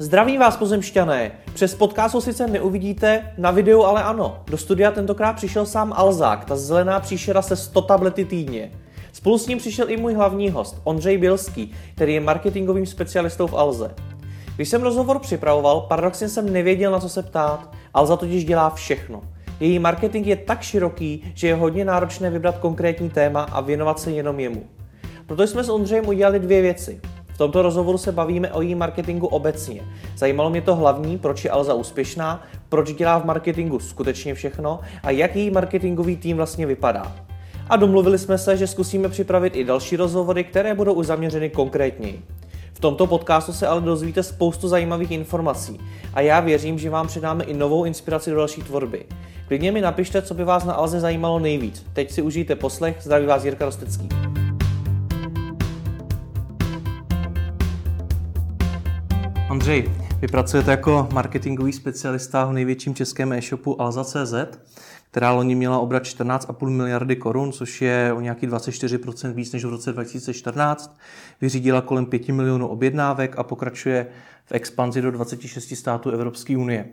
Zdravím vás pozemšťané. Přes podcast ho sice neuvidíte, na videu ale ano. Do studia tentokrát přišel sám Alzák, ta zelená příšera se 100 tablety týdně. Spolu s ním přišel i můj hlavní host, Ondřej Bilský, který je marketingovým specialistou v Alze. Když jsem rozhovor připravoval, paradoxně jsem nevěděl, na co se ptát. Alza totiž dělá všechno. Její marketing je tak široký, že je hodně náročné vybrat konkrétní téma a věnovat se jenom jemu. Proto jsme s Ondřejem udělali dvě věci. V tomto rozhovoru se bavíme o její marketingu obecně. Zajímalo mě to hlavní, proč je Alza úspěšná, proč dělá v marketingu skutečně všechno a jak její marketingový tým vlastně vypadá. A domluvili jsme se, že zkusíme připravit i další rozhovory, které budou už zaměřeny konkrétněji. V tomto podcastu se ale dozvíte spoustu zajímavých informací a já věřím, že vám předáme i novou inspiraci do další tvorby. Klidně mi napište, co by vás na Alze zajímalo nejvíc. Teď si užijte poslech, zdraví vás Jirka Rostecký. Ondřej, vy pracujete jako marketingový specialista v největším českém e-shopu Alza.cz, která loni měla obrat 14,5 miliardy korun, což je o nějaký 24% víc než v roce 2014. Vyřídila kolem 5 milionů objednávek a pokračuje v expanzi do 26 států Evropské unie.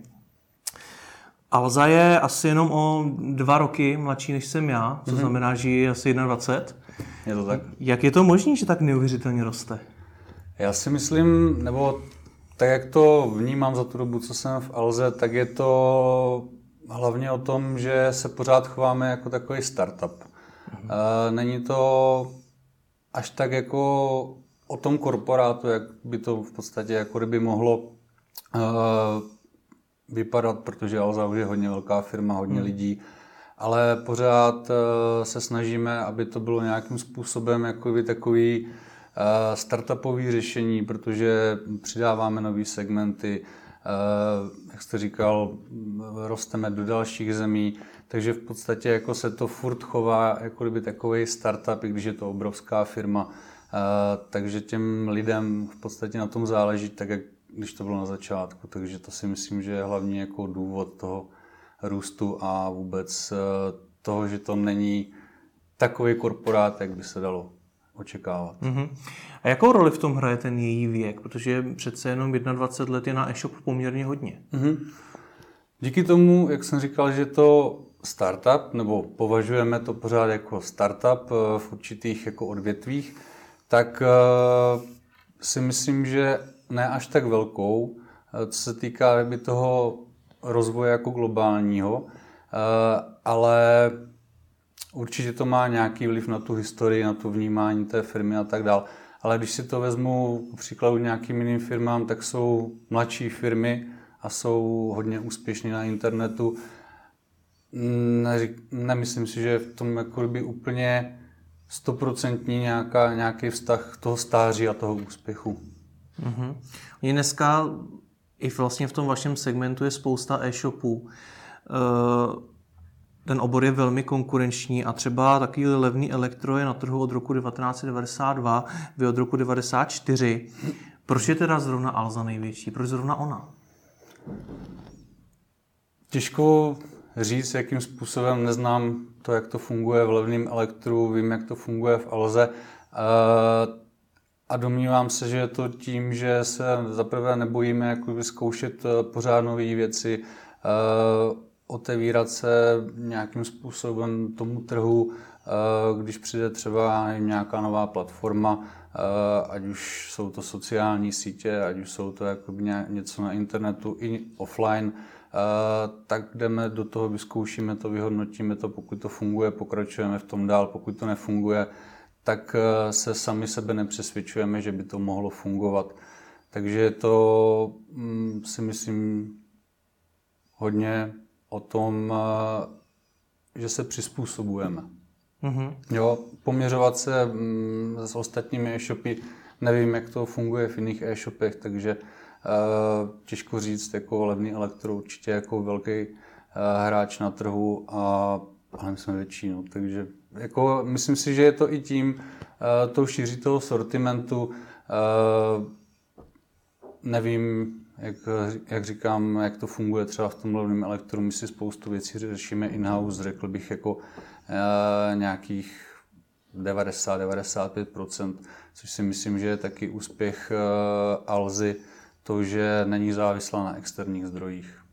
Alza je asi jenom o dva roky mladší než jsem já, co mm-hmm. znamená, že je asi 21. Je to tak? Jak je to možné, že tak neuvěřitelně roste? Já si myslím, nebo tak jak to vnímám za tu dobu, co jsem v Alze, tak je to hlavně o tom, že se pořád chováme jako takový startup. Mhm. Není to až tak jako o tom korporátu, jak by to v podstatě jako kdyby mohlo vypadat, protože Alza už je hodně velká firma, hodně hmm. lidí, ale pořád se snažíme, aby to bylo nějakým způsobem jako takový Eh, startupový řešení, protože přidáváme nové segmenty, eh, jak jste říkal, rosteme do dalších zemí, takže v podstatě jako se to furt chová jako kdyby takový startup, i když je to obrovská firma, eh, takže těm lidem v podstatě na tom záleží tak, jak když to bylo na začátku, takže to si myslím, že je hlavně jako důvod toho růstu a vůbec toho, že to není takový korporát, jak by se dalo očekávat. Mm-hmm. A jakou roli v tom hraje ten její věk? Protože přece jenom 21 let je na e-shop poměrně hodně. Mm-hmm. Díky tomu, jak jsem říkal, že to startup, nebo považujeme to pořád jako startup eh, v určitých jako odvětvích, tak eh, si myslím, že ne až tak velkou, eh, co se týká toho rozvoje jako globálního, ale Určitě to má nějaký vliv na tu historii, na to vnímání té firmy a tak dále. Ale když si to vezmu příkladu nějakým jiným firmám, tak jsou mladší firmy a jsou hodně úspěšní na internetu. Neřík, nemyslím si, že je v tom jako by úplně stoprocentní nějaký vztah toho stáří a toho úspěchu. Mm-hmm. Dneska i vlastně v tom vašem segmentu je spousta e-shopů. Uh ten obor je velmi konkurenční a třeba takový levný elektro je na trhu od roku 1992, vy od roku 1994. Proč je teda zrovna Alza největší? Proč zrovna ona? Těžko říct, jakým způsobem neznám to, jak to funguje v levném elektru, vím, jak to funguje v Alze. Eh, a domnívám se, že je to tím, že se zaprvé nebojíme zkoušet eh, pořád nové věci, eh, otevírat se nějakým způsobem tomu trhu, eh, když přijde třeba nějaká nová platforma, eh, ať už jsou to sociální sítě, ať už jsou to něco na internetu i offline, eh, tak jdeme do toho, vyzkoušíme to, vyhodnotíme to, pokud to funguje, pokračujeme v tom dál, pokud to nefunguje, tak se sami sebe nepřesvědčujeme, že by to mohlo fungovat. Takže to mm, si myslím hodně o tom, eh, že se přizpůsobujeme. Mm-hmm. Jo, poměřovat se mm, s ostatními e-shopy, nevím, jak to funguje v jiných e-shopech, takže uh, těžko říct, jako levný elektro určitě jako velký uh, hráč na trhu, a, ale my jsme většinou, takže jako, myslím si, že je to i tím, uh, tou šíří toho sortimentu, uh, nevím, jak, jak říkám, jak to funguje třeba v tom levném elektru, my si spoustu věcí řešíme in-house, řekl bych jako e, nějakých 90-95%, což si myslím, že je taky úspěch e, Alzy, to, že není závislá na externích zdrojích.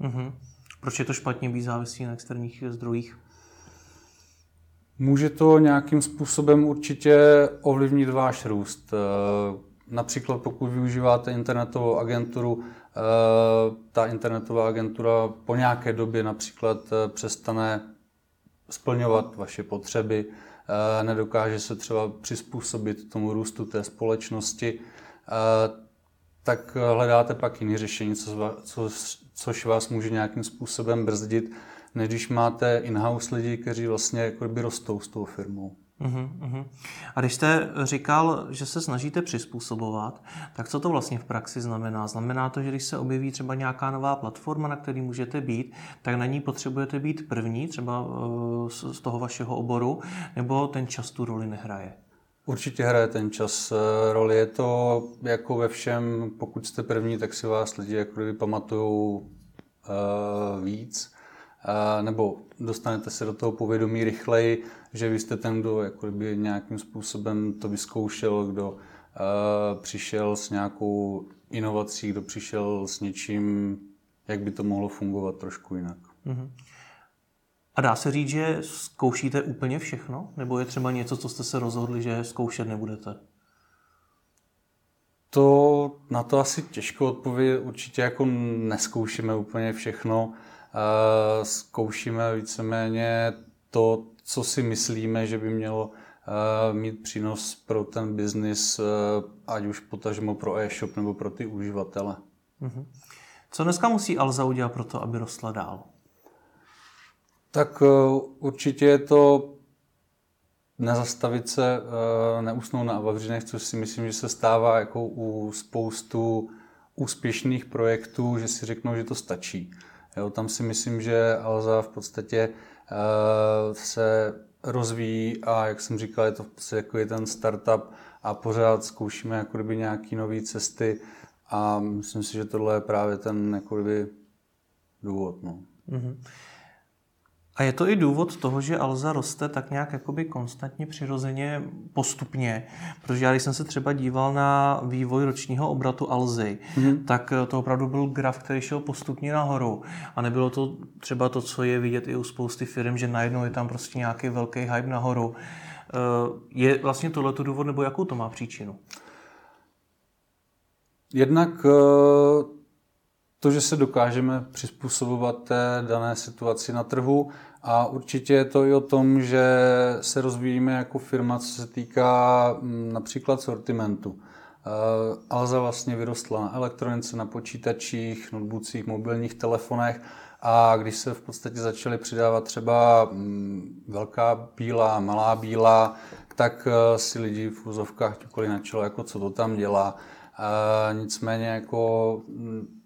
Mm-hmm. Proč je to špatně být závislý na externích zdrojích? Může to nějakým způsobem určitě ovlivnit váš růst. Eh, například pokud využíváte internetovou agenturu, eh, ta internetová agentura po nějaké době například eh, přestane splňovat vaše potřeby, nedokáže se třeba přizpůsobit tomu růstu té společnosti, tak hledáte pak jiné řešení, co, co, což vás může nějakým způsobem brzdit než když máte in-house lidi, kteří vlastně jako rostou s tou firmou. Uh-huh, A když jste říkal, že se snažíte přizpůsobovat, tak co to vlastně v praxi znamená? Znamená to, že když se objeví třeba nějaká nová platforma, na který můžete být, tak na ní potřebujete být první, třeba uh, z toho vašeho oboru, nebo ten čas tu roli nehraje? Určitě hraje ten čas eh, roli. Je to jako ve všem, pokud jste první, tak si vás lidi jako pamatují uh, víc nebo dostanete se do toho povědomí rychleji, že vy jste ten, kdo jako by nějakým způsobem to vyzkoušel, kdo přišel s nějakou inovací, kdo přišel s něčím, jak by to mohlo fungovat trošku jinak. Mm-hmm. A dá se říct, že zkoušíte úplně všechno? Nebo je třeba něco, co jste se rozhodli, že zkoušet nebudete? To na to asi těžko odpovědět. Určitě jako neskoušíme úplně všechno. Eh, zkoušíme víceméně to, co si myslíme, že by mělo eh, mít přínos pro ten biznis, eh, ať už potažmo pro e-shop nebo pro ty uživatele. Mhm. Co dneska musí Alza udělat pro to, aby rostla dál? Tak určitě je to nezastavit se, neusnout na vavřinech, což si myslím, že se stává jako u spoustu úspěšných projektů, že si řeknou, že to stačí. Jo, tam si myslím, že Alza v podstatě uh, se rozvíjí a jak jsem říkal, je to v podstatě jako je ten startup a pořád zkoušíme jako kdyby nějaké nové cesty a myslím si, že tohle je právě ten jako kdyby důvod. No. Mm-hmm. A je to i důvod toho, že Alza roste tak nějak jakoby konstantně, přirozeně, postupně. Protože já, když jsem se třeba díval na vývoj ročního obratu Alzy, mm-hmm. tak to opravdu byl graf, který šel postupně nahoru. A nebylo to třeba to, co je vidět i u spousty firm, že najednou je tam prostě nějaký velký hype nahoru. Eh, je vlastně tohle důvod, nebo jakou to má příčinu? Jednak eh, to, že se dokážeme přizpůsobovat té dané situaci na trhu a určitě je to i o tom, že se rozvíjíme jako firma, co se týká mm, například sortimentu. Eh, Alza vlastně vyrostla na elektronice, na počítačích, notebookích, mobilních telefonech a když se v podstatě začaly přidávat třeba mm, velká bílá, malá bílá, tak eh, si lidi v úzovkách ťukali na čelo, jako co to tam dělá. Eh, nicméně jako mm,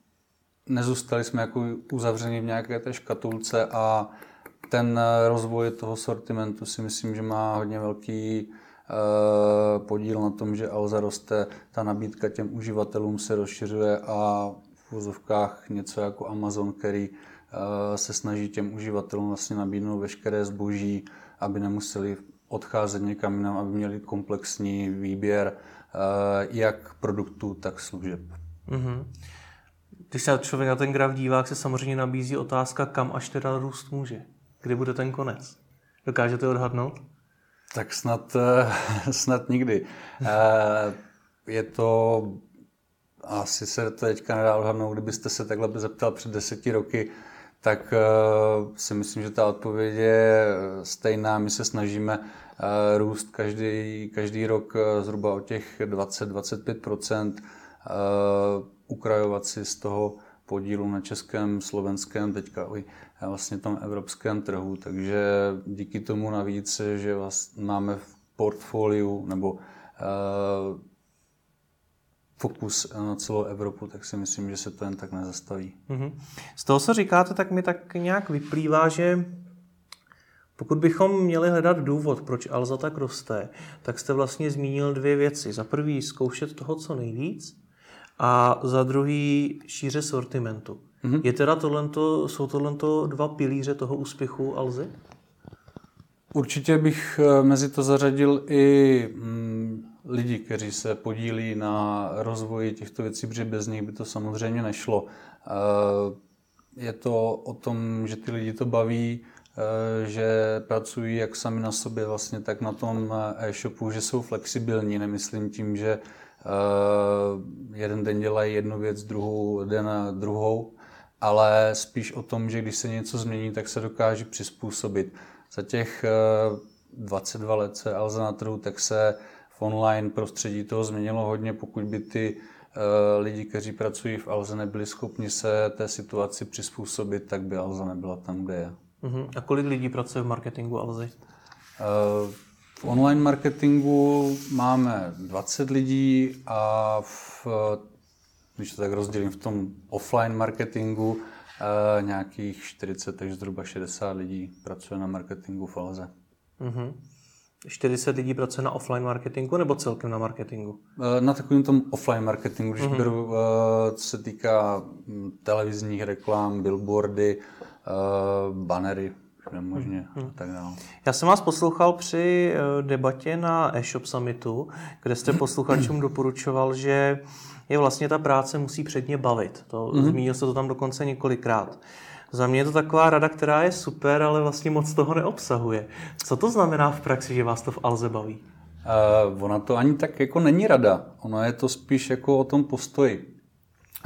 nezůstali jsme jako uzavřeni v nějaké té škatulce a ten rozvoj toho sortimentu si myslím, že má hodně velký uh, podíl na tom, že Alza roste, ta nabídka těm uživatelům se rozšiřuje a v úzovkách něco jako Amazon, který uh, se snaží těm uživatelům vlastně nabídnout veškeré zboží, aby nemuseli odcházet někam jinam, aby měli komplexní výběr jak produktů, tak služeb. Mm-hmm. Když se člověk na ten graf dívá, se samozřejmě nabízí otázka, kam až teda růst může. Kdy bude ten konec? Dokážete odhadnout? Tak snad, eh, snad nikdy. Eh, je to, asi se to teďka nedá odhadnout, kdybyste se takhle zeptal před deseti roky, tak eh, si myslím, že ta odpověď je stejná. My se snažíme růst každý, každý rok zhruba o těch 20-25 ukrajovat si z toho podílu na českém, slovenském, teďka i vlastně tom evropském trhu. Takže díky tomu navíc, že vlastně máme v portfoliu nebo uh, fokus na celou Evropu, tak si myslím, že se to jen tak nezastaví. Mm-hmm. Z toho, co říkáte, tak mi tak nějak vyplývá, že pokud bychom měli hledat důvod, proč Alza tak roste, tak jste vlastně zmínil dvě věci. Za prvý zkoušet toho co nejvíc a za druhý šíře sortimentu. Mm-hmm. Je teda tohlento, jsou tohle dva pilíře toho úspěchu Alzy? Určitě bych eh, mezi to zařadil i mm, lidi, kteří se podílí na rozvoji těchto věcí, protože bez nich by to samozřejmě nešlo. Je to o tom, že ty lidi to baví, že pracují jak sami na sobě, vlastně tak na tom e-shopu, že jsou flexibilní. Nemyslím tím, že jeden den dělají jednu věc, druhou den druhou, ale spíš o tom, že když se něco změní, tak se dokáže přizpůsobit. Za těch 22 let se Alza na trhu, tak se v online prostředí toho změnilo hodně, pokud by ty uh, lidi, kteří pracují v Alze, nebyli schopni se té situaci přizpůsobit, tak by Alza nebyla tam, kde je. Uh-huh. A kolik lidí pracuje v marketingu Alzy? V online marketingu máme 20 lidí a v, když to tak rozdělím, v tom offline marketingu uh, nějakých 40 až zhruba 60 lidí pracuje na marketingu v Alze. Uh-huh. 40 lidí pracuje na offline marketingu nebo celkem na marketingu? Eh, na takovém tom offline marketingu, když uh-huh. beru, eh, co se týká hm, televizních reklam, billboardy, eh, možně uh-huh. a tak dále. Já jsem vás poslouchal při debatě na e-shop summitu, kde jste posluchačům doporučoval, že je vlastně ta práce musí předně bavit. To, uh-huh. Zmínil jste to tam dokonce několikrát. Za mě je to taková rada, která je super, ale vlastně moc toho neobsahuje. Co to znamená v praxi, že vás to v Alze baví? Uh, ona to ani tak jako není rada. Ono je to spíš jako o tom postoji.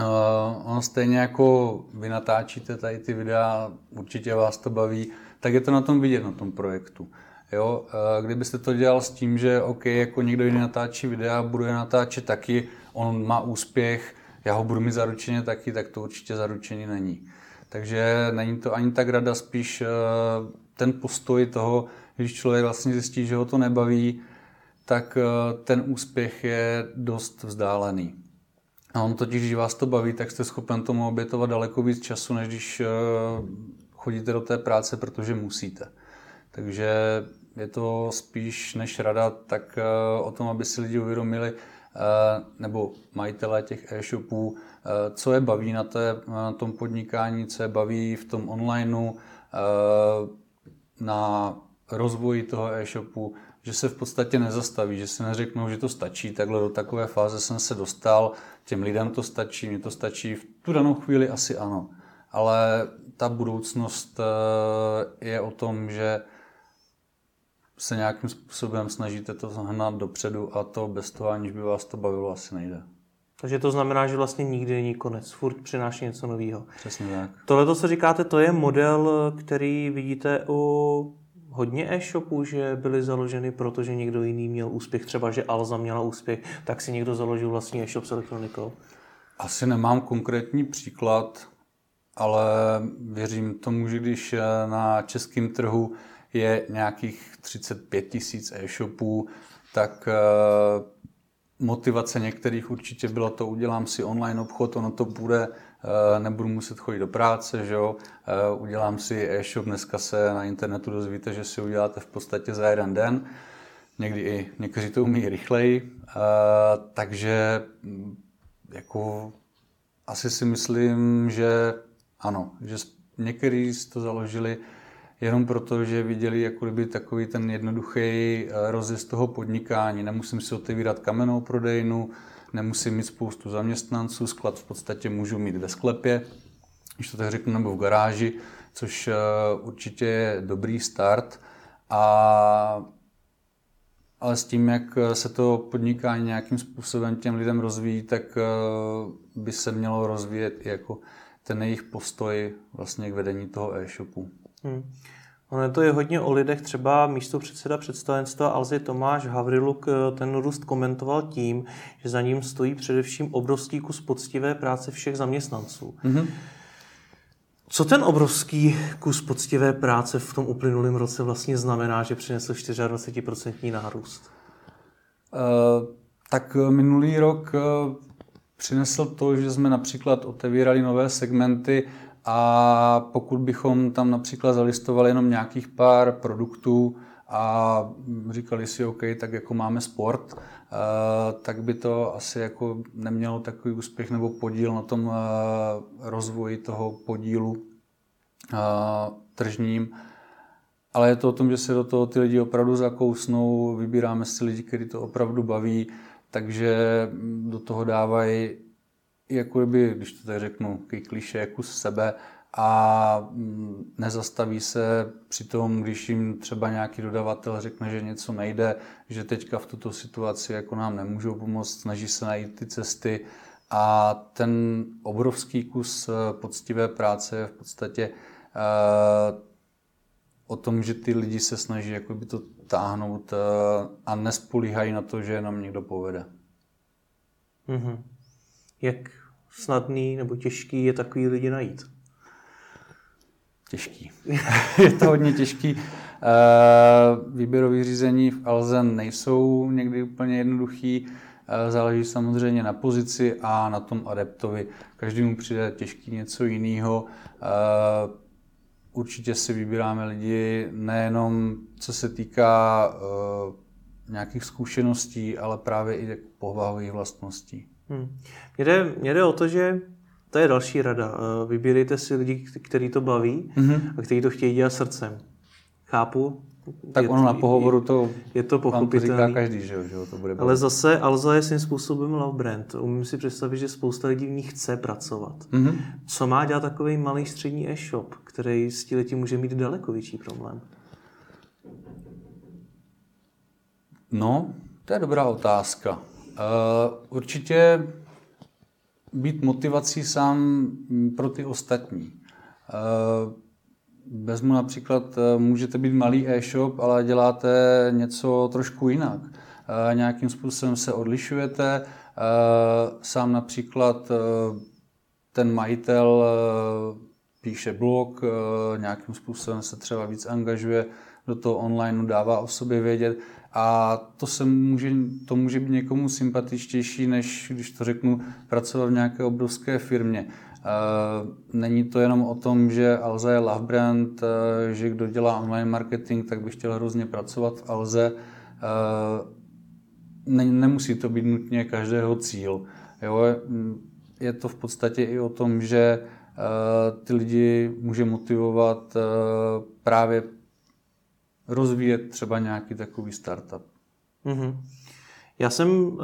Uh, ono stejně jako vy natáčíte tady ty videa, určitě vás to baví, tak je to na tom vidět, na tom projektu. Jo, kdybyste to dělal s tím, že OK, jako někdo jiný natáčí videa, budu je natáčet taky, on má úspěch, já ho budu mít zaručeně taky, tak to určitě zaručení není. Takže není to ani tak rada, spíš eh, ten postoj toho, když člověk vlastně zjistí, že ho to nebaví, tak eh, ten úspěch je dost vzdálený. A on totiž, když vás to baví, tak jste schopen tomu obětovat daleko víc času, než když eh, chodíte do té práce, protože musíte. Takže je to spíš než rada tak o tom, aby si lidi uvědomili, nebo majitelé těch e-shopů, Eh, co je baví na, té, na tom podnikání, co je baví v tom onlineu, eh, na rozvoji toho e-shopu, že se v podstatě nezastaví, že si neřeknou, že to stačí, takhle do takové fáze jsem se dostal, těm lidem to stačí, mně to stačí, v tu danou chvíli asi ano. Ale ta budoucnost eh, je o tom, že se nějakým způsobem snažíte to hnat dopředu a to bez toho, aniž by vás to bavilo, asi nejde. Takže to znamená, že vlastně nikdy není konec, furt přináší něco nového. Přesně tak. Tohle, co říkáte, to je model, který vidíte u hodně e-shopů, že byly založeny, protože někdo jiný měl úspěch, třeba že Alza měla úspěch, tak si někdo založil vlastní e-shop s elektronikou. Asi nemám konkrétní příklad, ale věřím tomu, že když na českém trhu je nějakých 35 tisíc e-shopů, tak eh, motivace některých určitě bylo to, udělám si online obchod, ono to bude, eh, nebudu muset chodit do práce, že jo? Eh, udělám si e-shop, dneska se na internetu dozvíte, že si uděláte v podstatě za jeden den, někdy i někteří to umí rychleji, eh, takže mm, jako asi si myslím, že ano, že někteří to založili jenom proto, že viděli jako takový ten jednoduchý eh, rozjezd toho podnikání. Nemusím si otevírat kamennou prodejnu, nemusím mít spoustu zaměstnanců, sklad v podstatě můžu mít ve sklepě, když to tak řeknu, nebo v garáži, což eh, určitě je dobrý start. A ale s tím, jak se to podnikání nějakým způsobem těm lidem rozvíjí, tak eh, by se mělo rozvíjet i jako ten jejich postoj vlastně k vedení toho e-shopu. Hmm. Ono to je hodně o lidech, třeba místo předseda představenstva Alzy Tomáš Havriluk eh, ten růst komentoval tím, že za ním stojí především obrovský kus poctivé práce všech zaměstnanců. Mm-hmm. Co ten obrovský kus poctivé práce v tom uplynulém roce vlastně znamená, že přinesl 24% nárůst? Uh, tak minulý rok uh, přinesl to, že jsme například otevírali nové segmenty a pokud bychom tam například zalistovali jenom nějakých pár produktů a říkali si, OK, tak jako máme sport, eh, tak by to asi jako nemělo takový úspěch nebo podíl na tom eh, rozvoji toho podílu eh, tržním. ale je to o tom, že se do toho ty lidi opravdu zakousnou, vybíráme si lidi, kteří to opravdu baví, takže do toho dávají, jako by, když to tak řeknu, kliše, kus sebe a mm, nezastaví se při tom, když jim třeba nějaký dodavatel řekne, že něco nejde, že teďka v tuto situaci jako nám nemůžou pomoct, snaží se najít ty cesty. A ten obrovský kus eh, poctivé práce je v podstatě uh, o tom, že ty lidi se snaží jakoby to táhnout uh, a nespolíhají na to, že nám někdo povede. Mm-hmm. Jak snadný nebo těžký je takový lidi najít? těžký. je to hodně těžký. Výběrové řízení v Alze nejsou někdy úplně jednoduchý. Záleží samozřejmě na pozici a na tom adeptovi. Každému přijde těžký něco jiného. Určitě si vybíráme lidi nejenom co se týká nějakých zkušeností, ale právě i povahových vlastností. Hmm. Mě, jde, mě jde o to, že to je další rada. Eh, vybírejte si lidi, který to baví mm-hmm. a kteří to chtějí dělat srdcem. Chápu. Tak ono na pohovoru to, je to pochopitelné. to říká každý, že, že to bude bavit. Ale zase Alza je svým způsobem love brand. Umím si představit, že spousta lidí v ní chce pracovat. Mm-hmm. Co má dělat takový malý střední e-shop, který s tím může mít daleko větší problém? No, to je dobrá otázka. Uh, určitě být motivací sám pro ty ostatní. Eh, vezmu například, eh, můžete být malý e-shop, ale děláte něco trošku jinak. Eh, nějakým způsobem se odlišujete. Sám například ten majitel píše blog, nějakým způsobem se třeba víc angažuje do toho online, dává o sobě vědět a to, se může, to může být někomu sympatičtější, než když to řeknu, pracovat v nějaké obrovské firmě. Není to jenom o tom, že Alza je love brand, že kdo dělá online marketing, tak by chtěl hrozně pracovat v Alze. Nemusí to být nutně každého cíl. Jo? Je to v podstatě i o tom, že ty lidi může motivovat právě rozvíjet třeba nějaký takový startup. Mm-hmm. Já jsem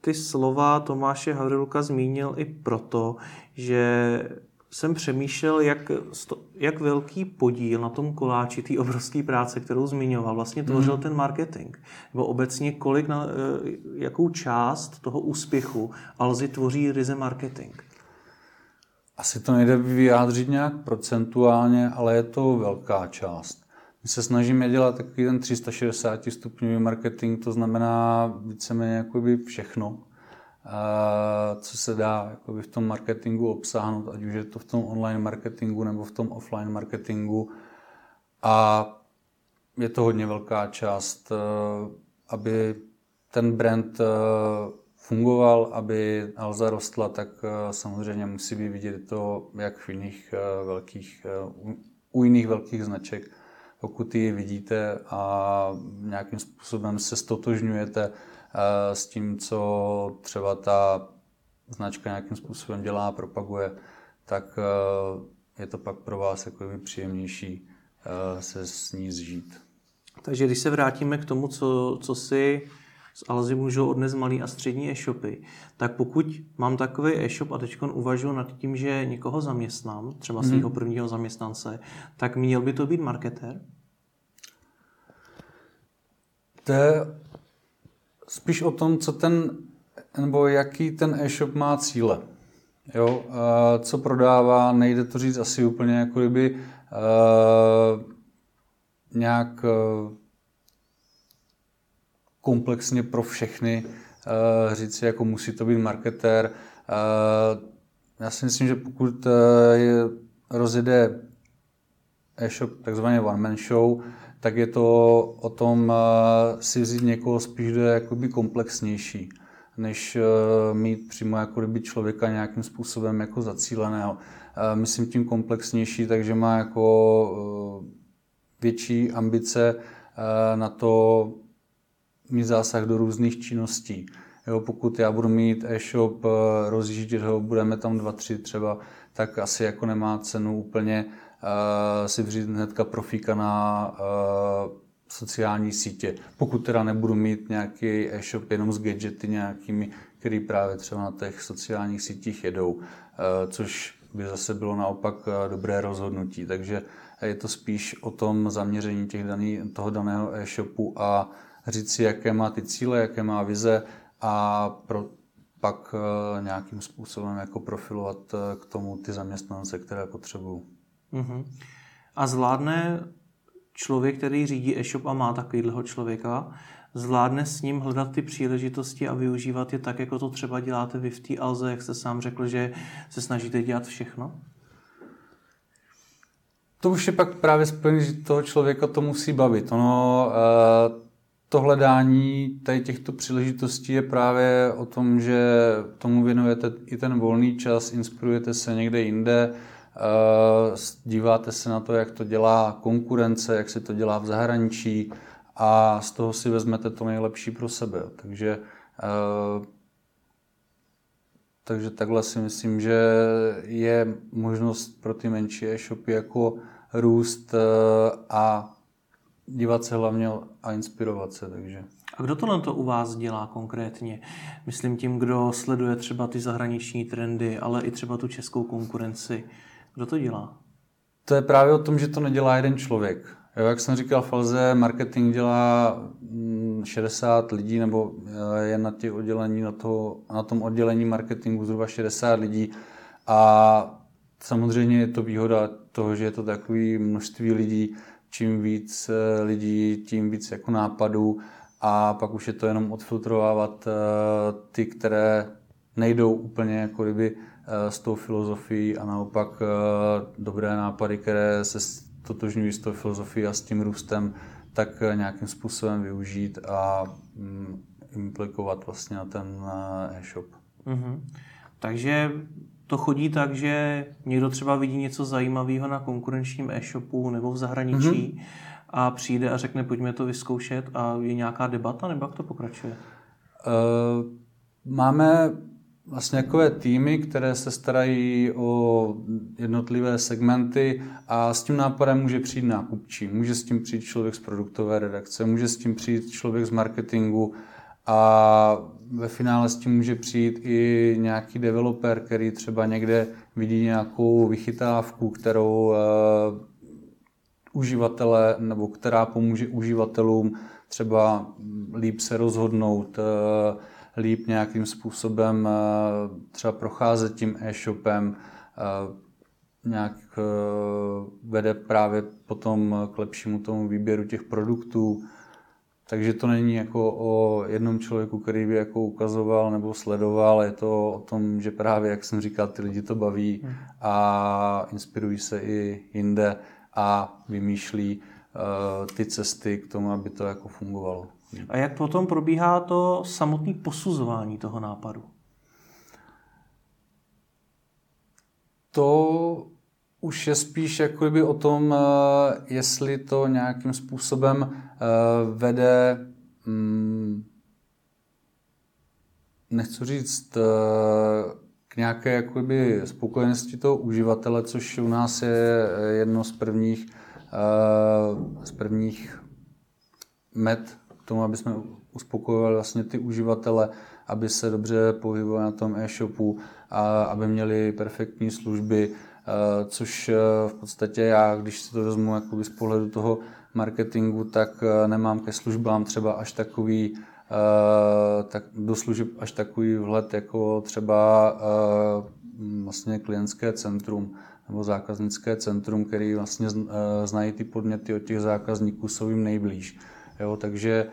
ty slova Tomáše Havrilka zmínil i proto, že jsem přemýšlel, jak, jak velký podíl na tom koláči té obrovské práce, kterou zmiňoval, vlastně tvořil mm. ten marketing. Nebo obecně kolik na, eh, jakou část toho úspěchu Alzy tvoří ryze marketing. Asi to nejde vyjádřit nějak procentuálně, ale je to velká část. My se snažíme dělat takový ten 360 stupňový marketing, to znamená víceméně jakoby všechno, co se dá jakoby v tom marketingu obsáhnout, ať už je to v tom online marketingu nebo v tom offline marketingu. A je to hodně velká část, aby ten brand fungoval, aby Alza rostla, tak samozřejmě musí být vidět to, jak v jiných velkých, u jiných velkých značek pokud ji vidíte a nějakým způsobem se stotožňujete eh, s tím, co třeba ta značka nějakým způsobem dělá a propaguje, tak eh, je to pak pro vás jako příjemnější eh, se s ní zžít. Takže když se vrátíme k tomu, co, co si z Alzy můžou odnes malý a střední e-shopy, tak pokud mám takový e-shop a teď uvažuji nad tím, že někoho zaměstnám, třeba mhm. svého prvního zaměstnance, tak měl by to být marketér? To je spíš o tom, co ten, nebo jaký ten e-shop má cíle. Jo, co prodává, nejde to říct asi úplně jako kdyby uh, nějak uh, komplexně pro všechny uh, říct, jako musí to být marketér. Uh, já si myslím, že pokud je, rozjede e-shop takzvaně one man show, tak je to o tom si vzít někoho spíš do jakoby komplexnější, než mít přímo jako kdyby člověka nějakým způsobem jako zacíleného. Myslím tím komplexnější, takže má jako větší ambice na to mít zásah do různých činností. Jo, pokud já budu mít e-shop, rozjíždět ho, budeme tam dva, tři třeba, tak asi jako nemá cenu úplně si vřít hnedka profíka na sociální sítě. Pokud teda nebudu mít nějaký e-shop jenom s gadgety nějakými, který právě třeba na těch sociálních sítích jedou, což by zase bylo naopak dobré rozhodnutí. Takže je to spíš o tom zaměření těch daný, toho daného e-shopu a říct si, jaké má ty cíle, jaké má vize a pro, pak uh, nějakým způsobem jako profilovat uh, k tomu ty zaměstnance, které potřebují. Uh-huh. A zvládne člověk, který řídí e-shop a má takovýhleho člověka, zvládne s ním hledat ty příležitosti a využívat je tak, jako to třeba děláte vy v té Alze, jak jste sám řekl, že se snažíte dělat všechno? To už je pak právě spojené, že toho člověka to musí bavit. Ono, uh, to hledání tady těchto příležitostí je právě o tom, že tomu věnujete i ten volný čas, inspirujete se někde jinde, eh, díváte se na to, jak to dělá konkurence, jak se to dělá v zahraničí a z toho si vezmete to nejlepší pro sebe. Takže, eh, takže takhle si myslím, že je možnost pro ty menší e-shopy jako růst eh, a dívat se hlavně a inspirovat se. Takže. A kdo tohle to u vás dělá konkrétně? Myslím tím, kdo sleduje třeba ty zahraniční trendy, ale i třeba tu českou konkurenci. Kdo to dělá? To je právě o tom, že to nedělá jeden člověk. Jo, jak jsem říkal, v Alze marketing dělá 60 mm, lidí, nebo eh, je na, těch oddělení, na, toho, na tom oddělení marketingu zhruba 60 lidí. A samozřejmě je to výhoda toho, že je to takové množství lidí, čím víc eh, lidí, tím víc jako nápadů a pak už je to jenom odfiltrovávat eh, ty, které nejdou úplně jako kdyby eh, s tou filozofií a naopak dobré nápady, které se totožňují s tou filozofií a s tím růstem, tak nějakým způsobem využít a mm, implikovat vlastně na ten e-shop. Mm-hmm. Takže to chodí tak, že někdo třeba vidí něco zajímavého na konkurenčním e-shopu nebo v zahraničí mm-hmm. a přijde a řekne, pojďme to vyzkoušet a je nějaká debata, nebo jak to pokračuje? Uh, máme vlastně takové týmy, které se starají o jednotlivé segmenty a s tím nápadem může přijít nákupčí, může s tím přijít člověk z produktové redakce, může s tím přijít člověk z marketingu a ve finále s tím může přijít i nějaký developer, který třeba někde vidí nějakou vychytávku, kterou uh, uživatele nebo která pomůže uživatelům třeba líp se rozhodnout, uh, líp nějakým způsobem uh, třeba procházet tím e-shopem, nějak vede právě potom k lepšímu tomu výběru těch produktů. Takže to není jako o jednom člověku, který by jako ukazoval nebo sledoval, je to o tom, že právě, jak jsem říkal, ty lidi to baví hmm. a inspirují se i jinde a vymýšlí uh, ty cesty k tomu, aby to jako fungovalo. A jak potom probíhá to samotné posuzování toho nápadu? To už je spíš jako kdyby o tom, eh, jestli to nějakým způsobem eh, vede, mm, nechci říct, eh, k nějaké jakoby spokojenosti toho uživatele, což u nás je jedno z prvních, z prvních met k tomu, aby jsme uspokojovali vlastně ty uživatele, aby se dobře pohybovali na tom e-shopu, a aby měli perfektní služby, což eh, v podstatě já, když si to vezmu z pohledu toho marketingu, tak eh, nemám ke službám třeba až takový tak do služeb až takový vhled jako třeba vlastně klientské centrum nebo zákaznické centrum, který vlastně znají ty podněty od těch zákazníků, jsou jim nejblíž. Jo, takže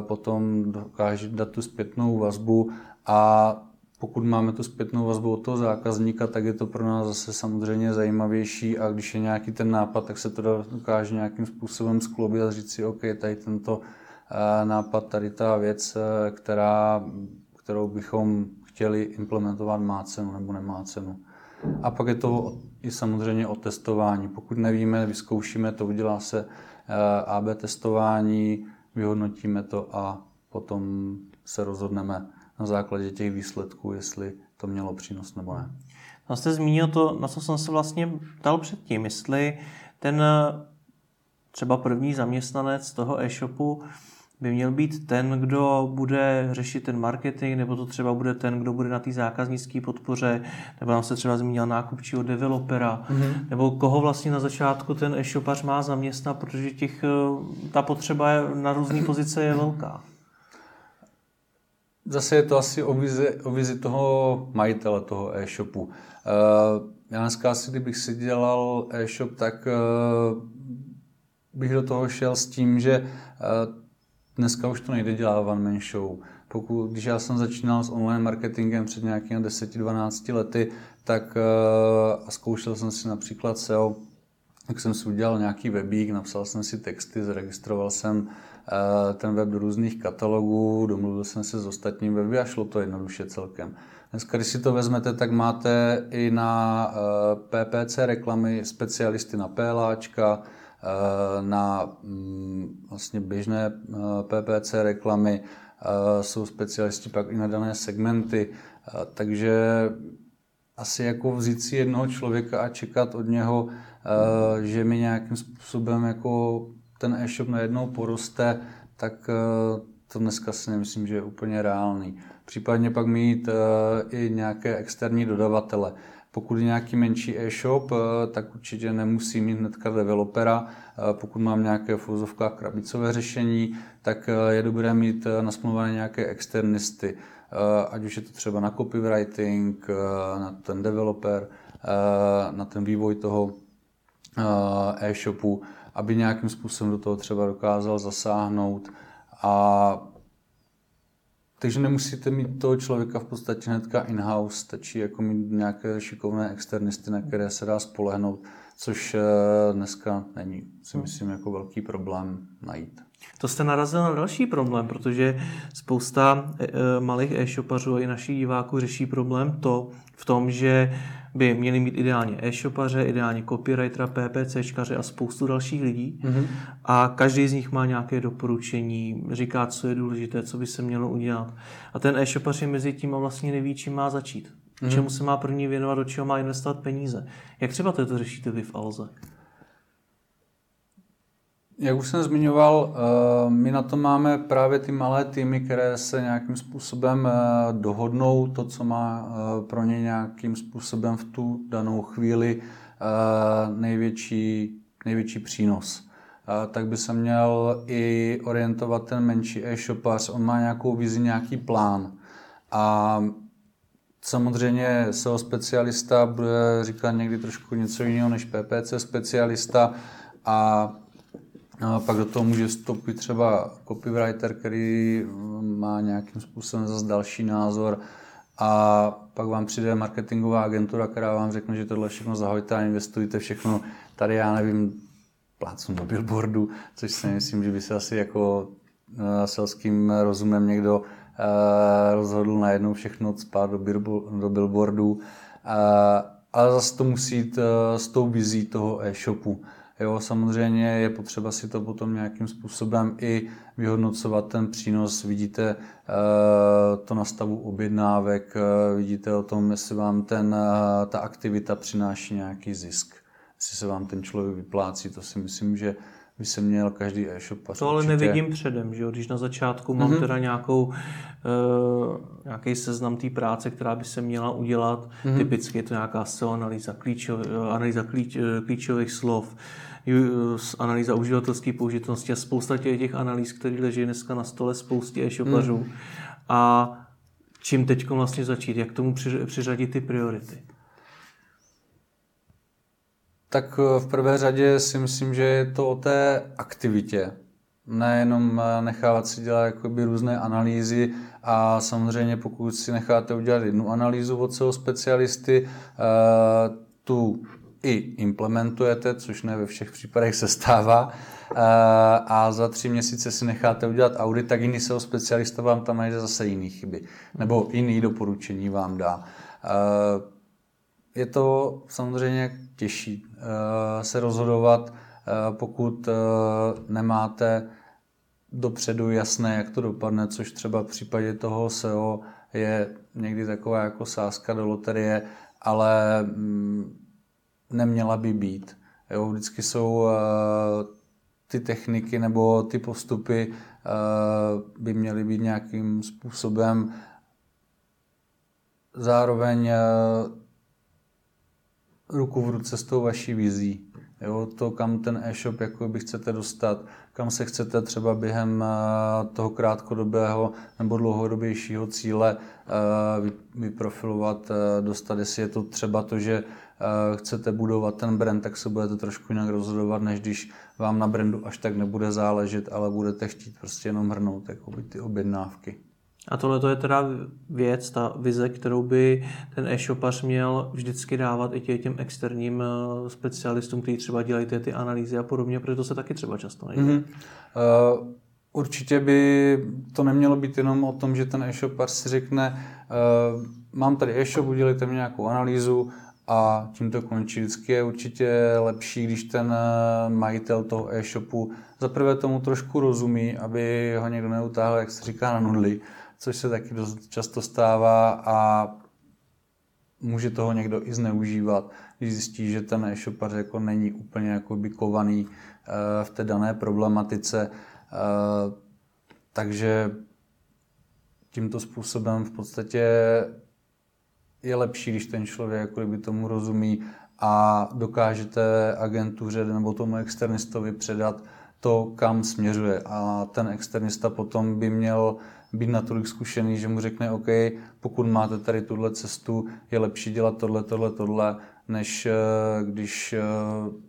potom dokáže dát tu zpětnou vazbu a pokud máme tu zpětnou vazbu od toho zákazníka, tak je to pro nás zase samozřejmě zajímavější a když je nějaký ten nápad, tak se to dokáže nějakým způsobem skloubit a říct si, OK, tady tento eh, nápad, tady ta věc, eh, která, kterou bychom chtěli implementovat, má cenu nebo nemá cenu. A pak je to i samozřejmě o testování. Pokud nevíme, vyzkoušíme to, udělá se eh, AB testování, vyhodnotíme to a potom se rozhodneme na základě těch výsledků, jestli to mělo přínos nebo ne. No jste zmínil to, na co jsem se vlastně dal předtím, jestli ten třeba první zaměstnanec toho e-shopu by měl být ten, kdo bude řešit ten marketing, nebo to třeba bude ten, kdo bude na té zákaznické podpoře, nebo nám se třeba zmínil nákupčího developera, mm-hmm. nebo koho vlastně na začátku ten e-shopař má zaměstnat, protože těch, eh, ta potřeba je, na různé pozice je velká. Zase je to asi o vizi, o vizi toho majitele toho e-shopu. Uh, já dneska asi, kdybych si dělal e-shop, tak uh, bych do toho šel s tím, že uh, Dneska už to nejde dělat one man show. Pokud, když já jsem začínal s online marketingem před nějakými 10-12 lety, tak uh, zkoušel jsem si například SEO, tak jsem si udělal nějaký webík, napsal jsem si texty, zaregistroval jsem ten web do různých katalogů, domluvil jsem se s ostatním weby a šlo to jednoduše celkem. Dneska, když si to vezmete, tak máte i na uh, PPC reklamy specialisty na PLAčka, Eh, na mm, vlastně běžné eh, PPC reklamy, eh, jsou specialisti pak i na dané segmenty, takže asi jako vzít si jednoho člověka a čekat od něho, že mi nějakým způsobem jako ten e-shop najednou poroste, tak to dneska si nemyslím, že je úplně reálný. Případně pak mít i nějaké externí dodavatele. Pokud je nějaký menší e-shop, eh, tak určitě nemusí mít hnedka developera. Eh, pokud mám nějaké v krabicové řešení, tak eh, je dobré mít nasmluvané nějaké externisty. Ať už je to třeba na copywriting, na ten developer, na ten vývoj toho e-shopu, aby nějakým způsobem do toho třeba dokázal zasáhnout a takže nemusíte mít toho člověka v podstatě hnedka in-house, stačí jako mít nějaké šikovné externisty, na které se dá spolehnout, což eh, dneska není, si hmm. myslím, jako velký problém najít. To jste narazil na další problém, protože spousta eh, eh, malých e-shopařů a i našich diváků řeší problém to v tom, že by měli mít ideálně e-shopaře, ideálně copywritera, PPCčkaře a spoustu dalších lidí. Mm-hmm. A každý z nich má nějaké doporučení, říká, co je důležité, co by se mělo udělat. A ten e-shopař je mezi tím a vlastně neví, čím má začít. Mm-hmm. Čemu se má první věnovat, do čeho má investovat peníze. Jak třeba to řešíte vy v Alze? Jak už jsem zmiňoval, eh, my na to máme právě ty malé týmy, které se nějakým způsobem eh, dohodnou to, co má eh, pro ně nějakým způsobem v tu danou chvíli největší, největší přínos. Tak by se měl i orientovat ten menší e-shopař, on má nějakou vizi, nějaký plán. A samozřejmě SEO specialista bude říkat někdy trošku něco jiného než PPC specialista a a pak do toho může vstoupit třeba copywriter, který má nějakým způsobem zase další názor a pak vám přijde marketingová agentura, která vám řekne, že tohle všechno zahojte a investujte všechno tady, já nevím, plácnu do billboardu, což si myslím, že by se asi jako uh, selským rozumem někdo uh, rozhodl najednou všechno spát do, billboardu. Uh, ale zase to musí jít s tou vizí toho e-shopu. Jo, samozřejmě je potřeba si to potom nějakým způsobem i vyhodnocovat ten přínos. Vidíte e, to na stavu objednávek, e, vidíte o tom, jestli vám ten, e, ta aktivita přináší nějaký zisk, jestli se vám ten člověk vyplácí. To si myslím, že by se měl každý e-shop To ale určitě... nevidím předem, že jo? když na začátku mám mm-hmm. teda nějakou, uh, nějaký seznam té práce, která by se měla udělat, mm-hmm. typicky je to nějaká SEO analýza, klíčov, analýza klíč, klíčových slov, analýza uživatelské použitelnosti a spousta těch, těch analýz, které leží dneska na stole spoustě e-shopařů. Mm. A čím teď vlastně začít, jak tomu přiřadit ty priority? Tak eh, v prvé řadě si myslím, že je to o té aktivitě. Nejenom eh, nechávat si dělat jakoby různé analýzy a samozřejmě pokud si necháte udělat jednu analýzu od svého specialisty, eh, tu i implementujete, což ne ve všech případech se stává, a za tři měsíce si necháte udělat audit, tak jiný SEO specialista vám tam najde zase jiný chyby, nebo jiný doporučení vám dá. Je to samozřejmě těžší se rozhodovat, pokud nemáte dopředu jasné, jak to dopadne, což třeba v případě toho SEO je někdy taková jako sázka do loterie ale mm, neměla by být. Jo, vždycky jsou uh, ty techniky nebo ty postupy uh, by měly být nějakým způsobem zároveň uh, ruku v ruce s tou vaší vizí. Jo, to, kam ten e-shop jako by chcete dostat, kam se chcete třeba během toho krátkodobého nebo dlouhodobějšího cíle vyprofilovat, dostat, jestli je to třeba to, že chcete budovat ten brand, tak se budete trošku jinak rozhodovat, než když vám na brandu až tak nebude záležet, ale budete chtít prostě jenom hrnout jakoby, ty objednávky. A tohle je teda věc, ta vize, kterou by ten e-shopař měl vždycky dávat i těm externím eh, specialistům, kteří třeba dělají ty, ty analýzy a podobně, protože to se taky třeba často nejde. Mm-hmm. Uh, určitě by to nemělo být jenom o tom, že ten e-shopař si řekne, uh, mám tady e-shop, udělejte mi nějakou analýzu a tím to končí. Vždycky je určitě lepší, když ten majitel toho e-shopu zaprvé tomu trošku rozumí, aby ho někdo neutáhl, jak se říká, na nudli, což se taky dost často stává a může toho někdo i zneužívat, když zjistí, že ten e-shopař jako není úplně jako kovaný eh, v té dané problematice. Eh, takže tímto způsobem v podstatě je lepší, když ten člověk jako by tomu rozumí a dokážete agentuře nebo tomu externistovi předat to, kam směřuje. A ten externista potom by měl být natolik zkušený, že mu řekne, OK, pokud máte tady tuhle cestu, je lepší dělat tohle, tohle, tohle, než eh, když eh,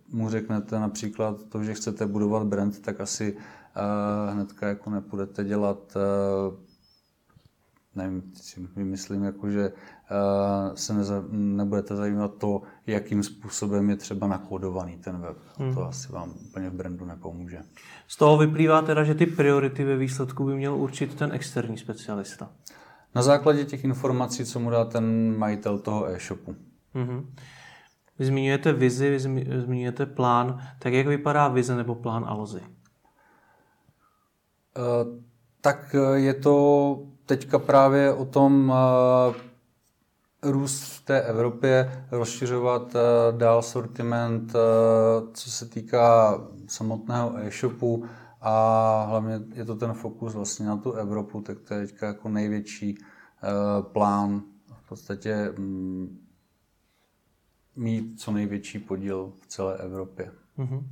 mu řeknete například to, že chcete budovat brand, tak asi eh, hnedka jako nepůjdete dělat nevím, si vymyslím, jako, že se neza, nebudete zajímat to, jakým způsobem je třeba nakódovaný ten web. Hmm. To asi vám úplně v brandu nepomůže. Z toho vyplývá teda, že ty priority ve výsledku by měl určit ten externí specialista. Na základě těch informací, co mu dá ten majitel toho e-shopu. Hmm. Vy zmiňujete vizi, vy zmiňujete plán. Tak jak vypadá vize nebo plán Alzy? Uh, tak je to teďka právě o tom uh, růst v té Evropě, rozšiřovat uh, dál sortiment, uh, co se týká samotného e-shopu a hlavně je to ten fokus vlastně na tu Evropu, tak to je teďka jako největší plán v podstatě um, mít co největší podíl v celé Evropě. Mm-hmm.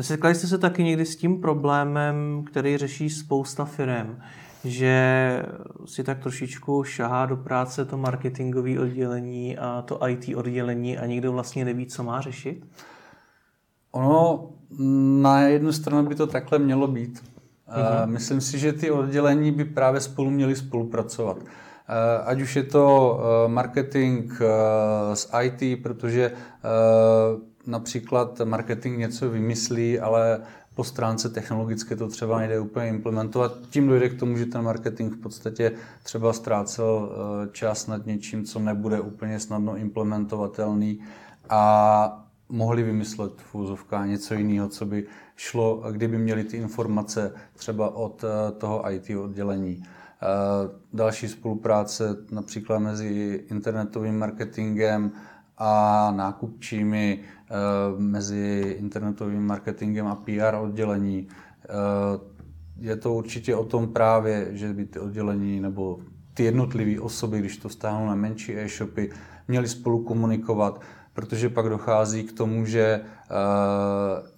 Setkali jste se taky někdy s tím problémem, který řeší spousta firm, že si tak trošičku šahá do práce to marketingové oddělení a to IT oddělení a nikdo vlastně neví, co má řešit? Ono na jednu stranu by to takhle mělo být. Mm-hmm. Myslím si, že ty oddělení by právě spolu měly spolupracovat. Ať už je to marketing s IT, protože například marketing něco vymyslí, ale po stránce technologické to třeba nejde úplně implementovat. Tím dojde k tomu, že ten marketing v podstatě třeba ztrácel eh, čas nad něčím, co nebude úplně snadno implementovatelný a mohli vymyslet v něco jiného, co by šlo, kdyby měli ty informace třeba od eh, toho IT oddělení. Eh, další spolupráce například mezi internetovým marketingem a nákupčími mezi internetovým marketingem a PR oddělení. Eh, je to určitě o tom právě, že by ty oddělení nebo ty jednotlivé osoby, když to stáhnou na menší e-shopy, měli spolu komunikovat, protože pak dochází k tomu, že eh,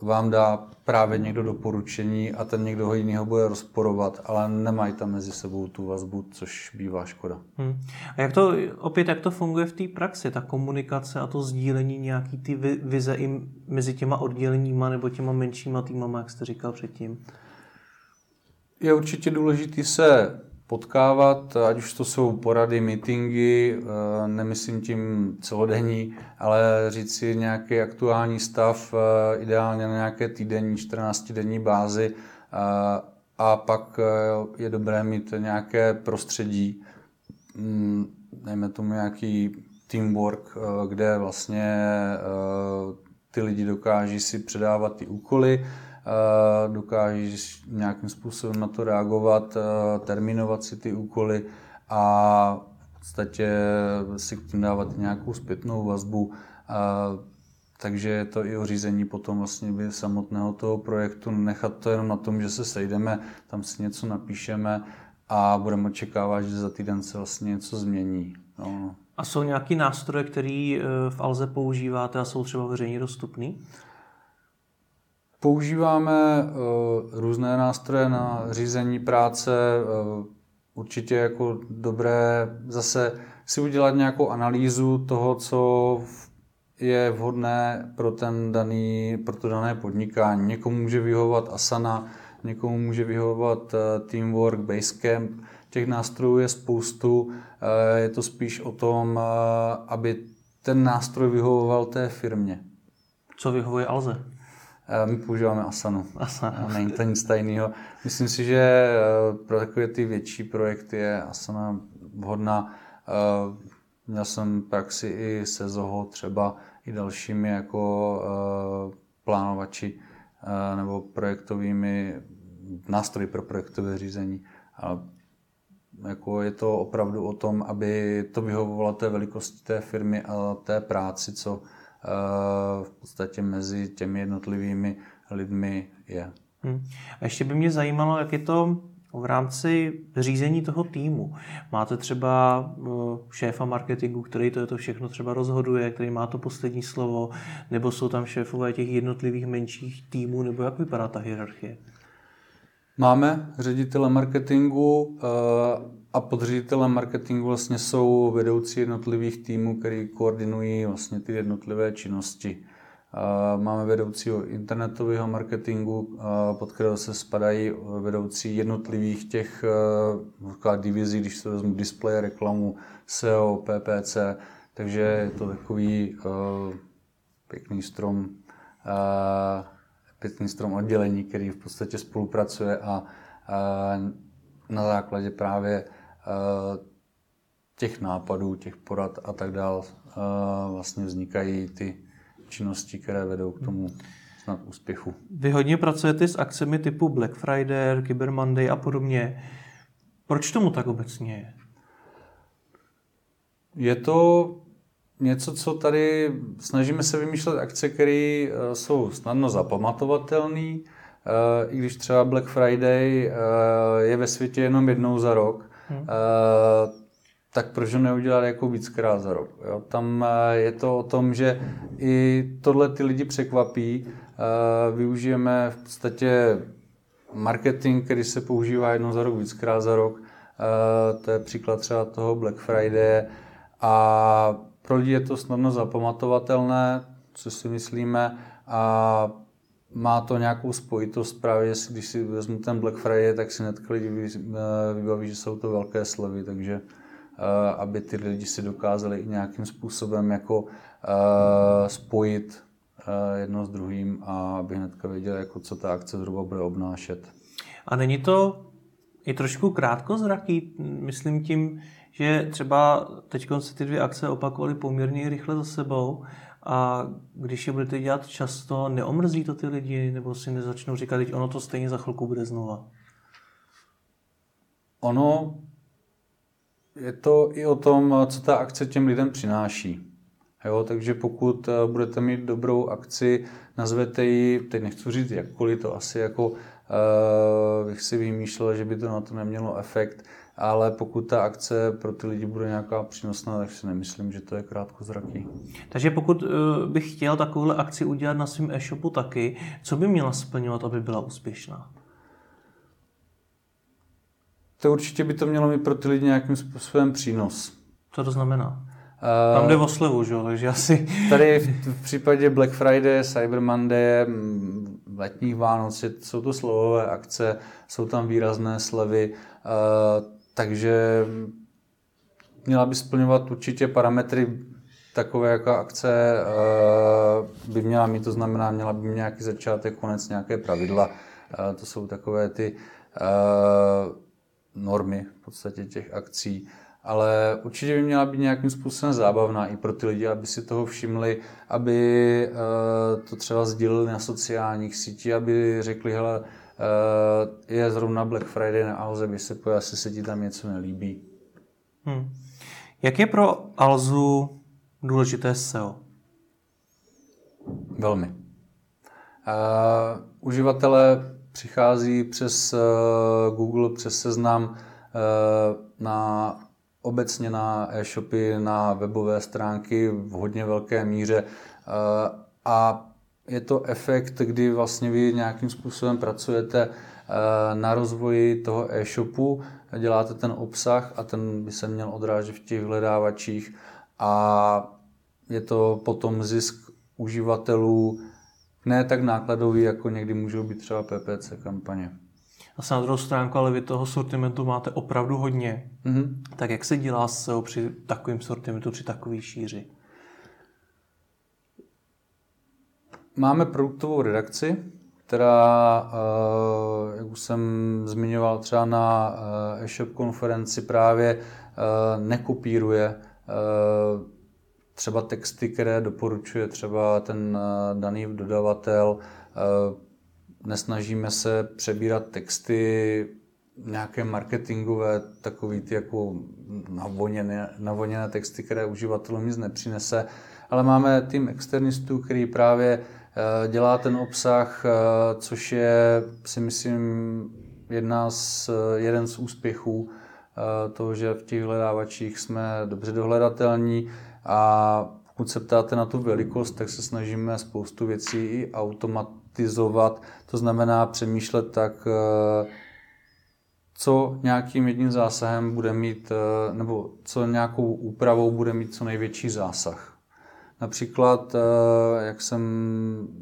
vám dá právě někdo doporučení a ten někdo ho jiného bude rozporovat, ale nemají tam mezi sebou tu vazbu, což bývá škoda. Hmm. A jak to, opět, jak to funguje v té praxi, ta komunikace a to sdílení nějaký ty vize i mezi těma odděleníma nebo těma menšíma týmama, jak jste říkal předtím? Je určitě důležité se potkávat, ať už to jsou porady, meetingy, eh, nemyslím tím celodenní, ale říct si nějaký aktuální stav, eh, ideálně na nějaké týdenní, 14-denní bázi eh, a pak je dobré mít nějaké prostředí, mm, dejme tomu nějaký teamwork, kde vlastně ty lidi dokáží si předávat ty úkoly, dokáží nějakým způsobem na to reagovat, terminovat si ty úkoly a v podstatě si k tím dávat nějakou zpětnou vazbu. A, takže je to i o řízení potom vlastně by samotného toho projektu, nechat to jenom na tom, že se sejdeme, tam si něco napíšeme a budeme očekávat, že za týden se vlastně něco změní. No. A jsou nějaký nástroje, které v Alze používáte a jsou třeba veřejně dostupný? Používáme uh, různé nástroje na řízení práce. Uh, určitě jako dobré zase si udělat nějakou analýzu toho, co je vhodné pro, ten daný, pro to dané podnikání. Někomu může vyhovovat Asana, někomu může vyhovovat uh, Teamwork, Basecamp. Těch nástrojů je spoustu. Je to spíš o tom, aby ten nástroj vyhovoval té firmě. Co vyhovuje Alze? My používáme Asanu. Asana. Není to nic tajného. Myslím si, že eh, pro takové ty větší projekty je Asana vhodná. Eh, měl jsem praxi i se Zoho třeba i dalšími jako eh, plánovači nebo projektovými nástroji pro projektové řízení. A jako je to opravdu o tom, aby to vyhovovalo té velikosti té firmy a té práci, co v podstatě mezi těmi jednotlivými lidmi je. Hmm. A ještě by mě zajímalo, jak je to v rámci řízení toho týmu. Máte třeba eh, šéfa marketingu, který to, to všechno třeba rozhoduje, který má to poslední slovo, nebo jsou tam šéfové těch jednotlivých menších týmů, nebo jak vypadá ta hierarchie? Máme ředitele marketingu eh, a pod ředitelem marketingu vlastně jsou vedoucí jednotlivých týmů, který koordinují vlastně ty jednotlivé činnosti. Máme vedoucího internetového marketingu, pod kterého se spadají vedoucí jednotlivých těch divizí, když se vezmu display, reklamu, SEO, PPC, takže je to takový pěkný strom pěkný strom oddělení, který v podstatě spolupracuje a na základě právě těch nápadů, těch porad a tak dál vlastně vznikají ty činnosti, které vedou k tomu snad úspěchu. Vy hodně pracujete s akcemi typu Black Friday, Cyber Monday a podobně. Proč tomu tak obecně je? Je to něco, co tady snažíme se vymýšlet akce, které eh, jsou snadno zapamatovatelné, eh, i když třeba Black Friday eh, je ve světě jenom jednou za rok, hmm. tak proč ho neudělat jako víckrát za rok? Jo? Tam je to o tom, že i tohle ty lidi překvapí. Využijeme v podstatě marketing, který se používá jednou za rok, víckrát za rok. To je příklad třeba toho Black Friday. A pro lidi je to snadno zapamatovatelné, co si myslíme, a má to nějakou spojitost právě, když si vezmu ten Black Friday, tak si hned lidi vybaví, že jsou to velké slevy, takže eh, aby ty lidi si dokázali i nějakým způsobem jako eh, spojit eh, jedno s druhým a aby hnedka věděli, jako co ta akce zhruba bude obnášet. A není to i trošku krátkozraký, myslím tím, že třeba teď se ty dvě akce opakovaly poměrně rychle za sebou a když je budete dělat často, neomrzí to ty lidi, nebo si nezačnou říkat, teď ono to stejně za chvilku bude znova? Ono je to i o tom, co ta akce těm lidem přináší. Jo, takže pokud eh, budete mít dobrou akci, nazvete ji, teď nechci říct jakkoliv, to asi jako uh, bych si vymýšlel, že by to na to nemělo efekt, ale pokud ta akce pro ty lidi bude nějaká přínosná, tak si nemyslím, že to je krátkozraký. Takže pokud uh, bych chtěl takovouhle akci udělat na svém e-shopu taky, co by měla splňovat, aby byla úspěšná? To určitě by to mělo mít pro ty lidi nějakým způsobem přínos. Co to znamená? Uh, Tam jde o slevu, že? takže asi... Tady v, v případě Black Friday, Cyber Monday, letních Vánoc, jsou to slovové akce, jsou tam výrazné slevy. Takže měla by splňovat určitě parametry takové, jako akce eh, by měla mít, to znamená, měla by mít nějaký začátek, konec, nějaké pravidla. Eh, to jsou takové ty eh, normy v podstatě těch akcí. Ale určitě by měla být nějakým způsobem zábavná i pro ty lidi, aby si toho všimli, aby to třeba sdíleli na sociálních sítích, aby řekli, hele, je zrovna Black Friday na Alze, pojď, asi se ti tam něco nelíbí. Hmm. Jak je pro Alzu důležité SEO? Velmi. Uh, uživatelé přichází přes uh, Google, přes seznam uh, na obecně na e-shopy, na webové stránky v hodně velké míře uh, a je to efekt, kdy vlastně vy nějakým způsobem pracujete na rozvoji toho e-shopu, děláte ten obsah a ten by se měl odrážet v těch hledávačích a je to potom zisk uživatelů ne tak nákladový, jako někdy můžou být třeba PPC kampaně. A na druhou stránku, ale vy toho sortimentu máte opravdu hodně. Mm-hmm. Tak jak se dělá SEO při takovém sortimentu, při takové šíři? Máme produktovou redakci, která, eh, jak už jsem zmiňoval třeba na eh, e-shop konferenci, právě eh, nekopíruje třeba texty, které doporučuje třeba ten daný dodavatel. Nesnažíme se přebírat texty nějaké marketingové, takový ty jako navoněné, navoněné texty, které uživatelům nic nepřinese, ale máme tým externistů, který právě dělá ten obsah, eh, což je, si myslím, jedna z, jeden z úspěchů eh, toho, že v těch hledávačích jsme dobře dohledatelní a pokud se ptáte na tu velikost, tak se snažíme spoustu věcí i automatizovat, to znamená přemýšlet tak, co nějakým jedním zásahem bude mít, nebo co nějakou úpravou bude mít co největší zásah. Například, eh, jak jsem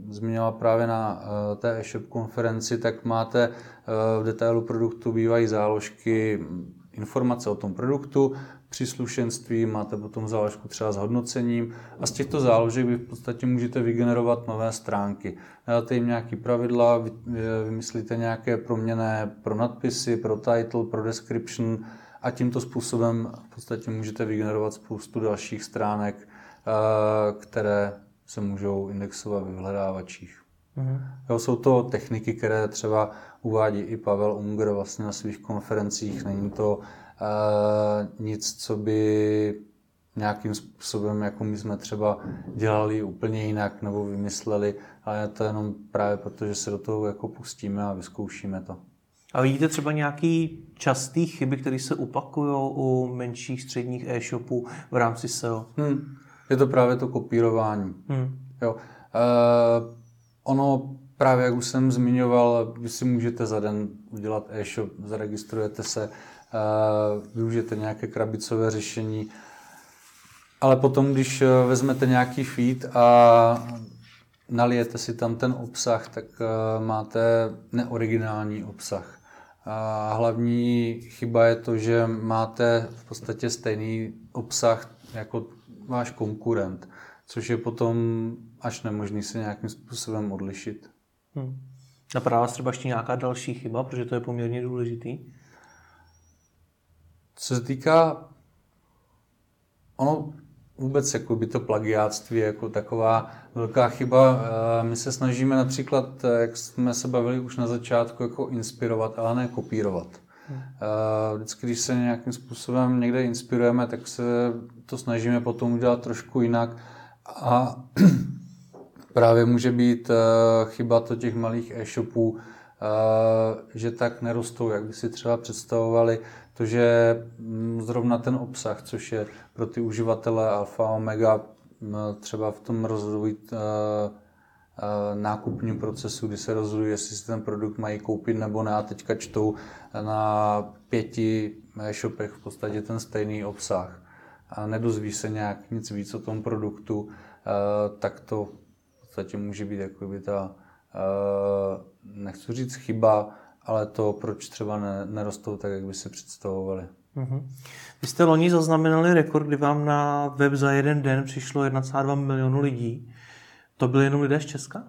zmínila právě na eh, té e-shop konferenci, tak máte eh, v detailu produktu bývají záložky informace o tom produktu, příslušenství, máte potom záložku třeba s hodnocením a z těchto záložek vy v podstatě můžete vygenerovat nové stránky. Dáte jim nějaké pravidla, vymyslíte nějaké proměné pro nadpisy, pro title, pro description a tímto způsobem v podstatě můžete vygenerovat spoustu dalších stránek, které se můžou indexovat v vyhledávačích. Mm-hmm. Jo, jsou to techniky, které třeba uvádí i Pavel Unger vlastně na svých konferencích. Není to uh, nic, co by nějakým způsobem, jako my jsme třeba dělali úplně jinak nebo vymysleli, ale je to jenom právě proto, že se do toho jako pustíme a vyzkoušíme to. A vidíte třeba nějaký častý chyby, které se opakují u menších středních e-shopů v rámci SEO? Hmm. Je to právě to kopírování. Hmm. Jo. Uh, ono právě, jak už jsem zmiňoval, vy si můžete za den udělat e-shop, zaregistrujete se, uh, využijete nějaké krabicové řešení, ale potom, když vezmete nějaký feed a nalijete si tam ten obsah, tak máte neoriginální obsah. A hlavní chyba je to, že máte v podstatě stejný obsah jako váš konkurent, což je potom až nemožný se nějakým způsobem odlišit. Hmm. Napadá vás třeba ještě nějaká další chyba, protože to je poměrně důležitý? Co se týká, ono vůbec jako by to plagiáctví jako taková velká chyba. Eh, my se snažíme například, eh, jak jsme se bavili už na začátku, jako inspirovat, ale ne kopírovat. Eh, vždycky, když se nějakým způsobem někde inspirujeme, tak se to snažíme potom udělat trošku jinak. A právě může být eh, chyba to těch malých e-shopů, eh, že tak nerostou, jak by si třeba představovali. To, že mm, zrovna ten obsah, což je pro ty uživatele alfa omega mm, třeba v tom rozvoji nákupním procesu, kdy se rozhodují, jestli si ten produkt mají koupit nebo ne a teďka čtou na pěti e-shopech v podstatě ten stejný obsah a nedozví se nějak nic víc o tom produktu, tak to v podstatě může být by ta, nechci říct chyba, ale to, proč třeba nerostou tak, jak by se představovali. Mm-hmm. Vy jste loni zaznamenali rekord, kdy vám na web za jeden den přišlo 1,2 milionu lidí. To byli jenom lidé z Česka?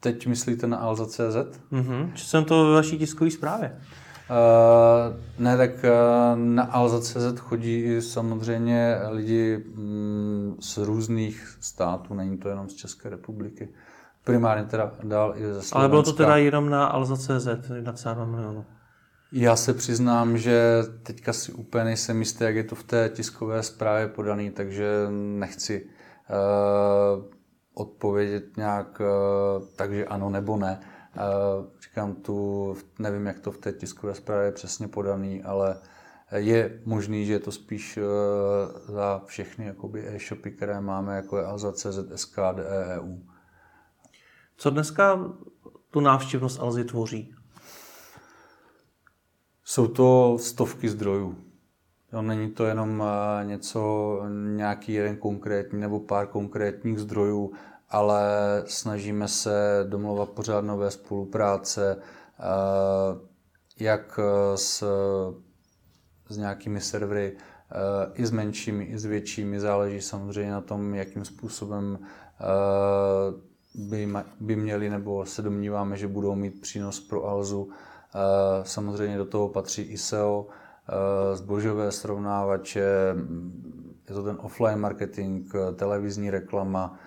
Teď myslíte na Alza.cz? Mhm, jsem to ve vaší tiskové zprávě. Uh, ne, tak uh, na Alza.cz chodí i samozřejmě lidi mm, z různých států, není to jenom z České republiky. Primárně teda dál i ze Slovenska. Ale bylo to teda jenom na Alza.cz, 1,2 milionu. Já se přiznám, že teďka si úplně nejsem jistý, jak je to v té tiskové zprávě podaný, takže nechci odpovědět nějak uh, takže ano nebo ne. Uh, říkám tu, nevím, jak to v té tiskové zprávě je přesně podaný, ale je možný, že je to spíš za všechny jakoby e-shopy, které máme, jako je Alza.cz, SKD, EU. Co dneska tu návštěvnost Alzy tvoří? Jsou to stovky zdrojů. Jo, není to jenom eh, něco, nějaký jeden konkrétní nebo pár konkrétních zdrojů, ale snažíme se domluvat pořád nové spolupráce, eh, jak s, s nějakými servery, eh, i s menšími, i s většími. Záleží samozřejmě na tom, jakým způsobem by, by měli nebo se domníváme, že budou mít přínos pro Alzu. Samozřejmě do toho patří i SEO, zbožové srovnávače, je to ten offline marketing, televizní reklama,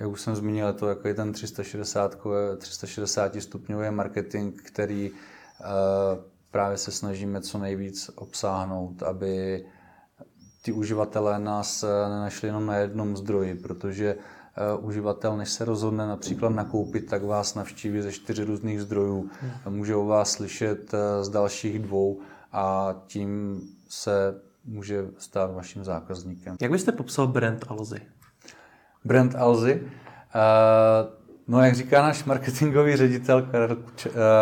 jak už jsem zmínil, je to jako je ten 360, 360 stupňový marketing, který právě se snažíme co nejvíc obsáhnout, aby ti uživatelé nás nenašli jenom na jednom zdroji, protože uživatel, než se rozhodne například nakoupit, tak vás navštíví ze čtyři různých zdrojů. Hmm. Může o vás slyšet z dalších dvou a tím se může stát vaším zákazníkem. Jak byste popsal brand Alzy? Brand Alzy? Uh, no, jak říká náš marketingový ředitel Karel,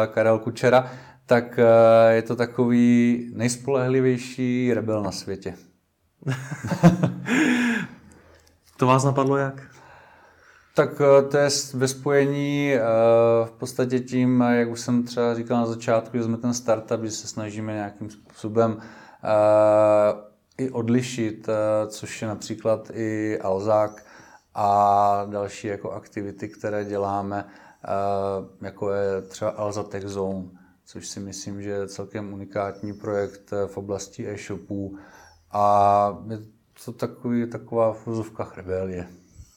Karel Kučera, tak uh, je to takový nejspolehlivější rebel na světě. to vás napadlo jak? Tak eh, to je ve spojení eh, v podstatě tím, jak už jsem třeba říkal na začátku, že jsme ten startup, že se snažíme nějakým způsobem eh, i odlišit, což je například i Alzák a další jako aktivity, které děláme, jako je třeba Alza Tech Zone, což si myslím, že je celkem unikátní projekt v oblasti e-shopů a je to takový, taková úzovkách rebelie.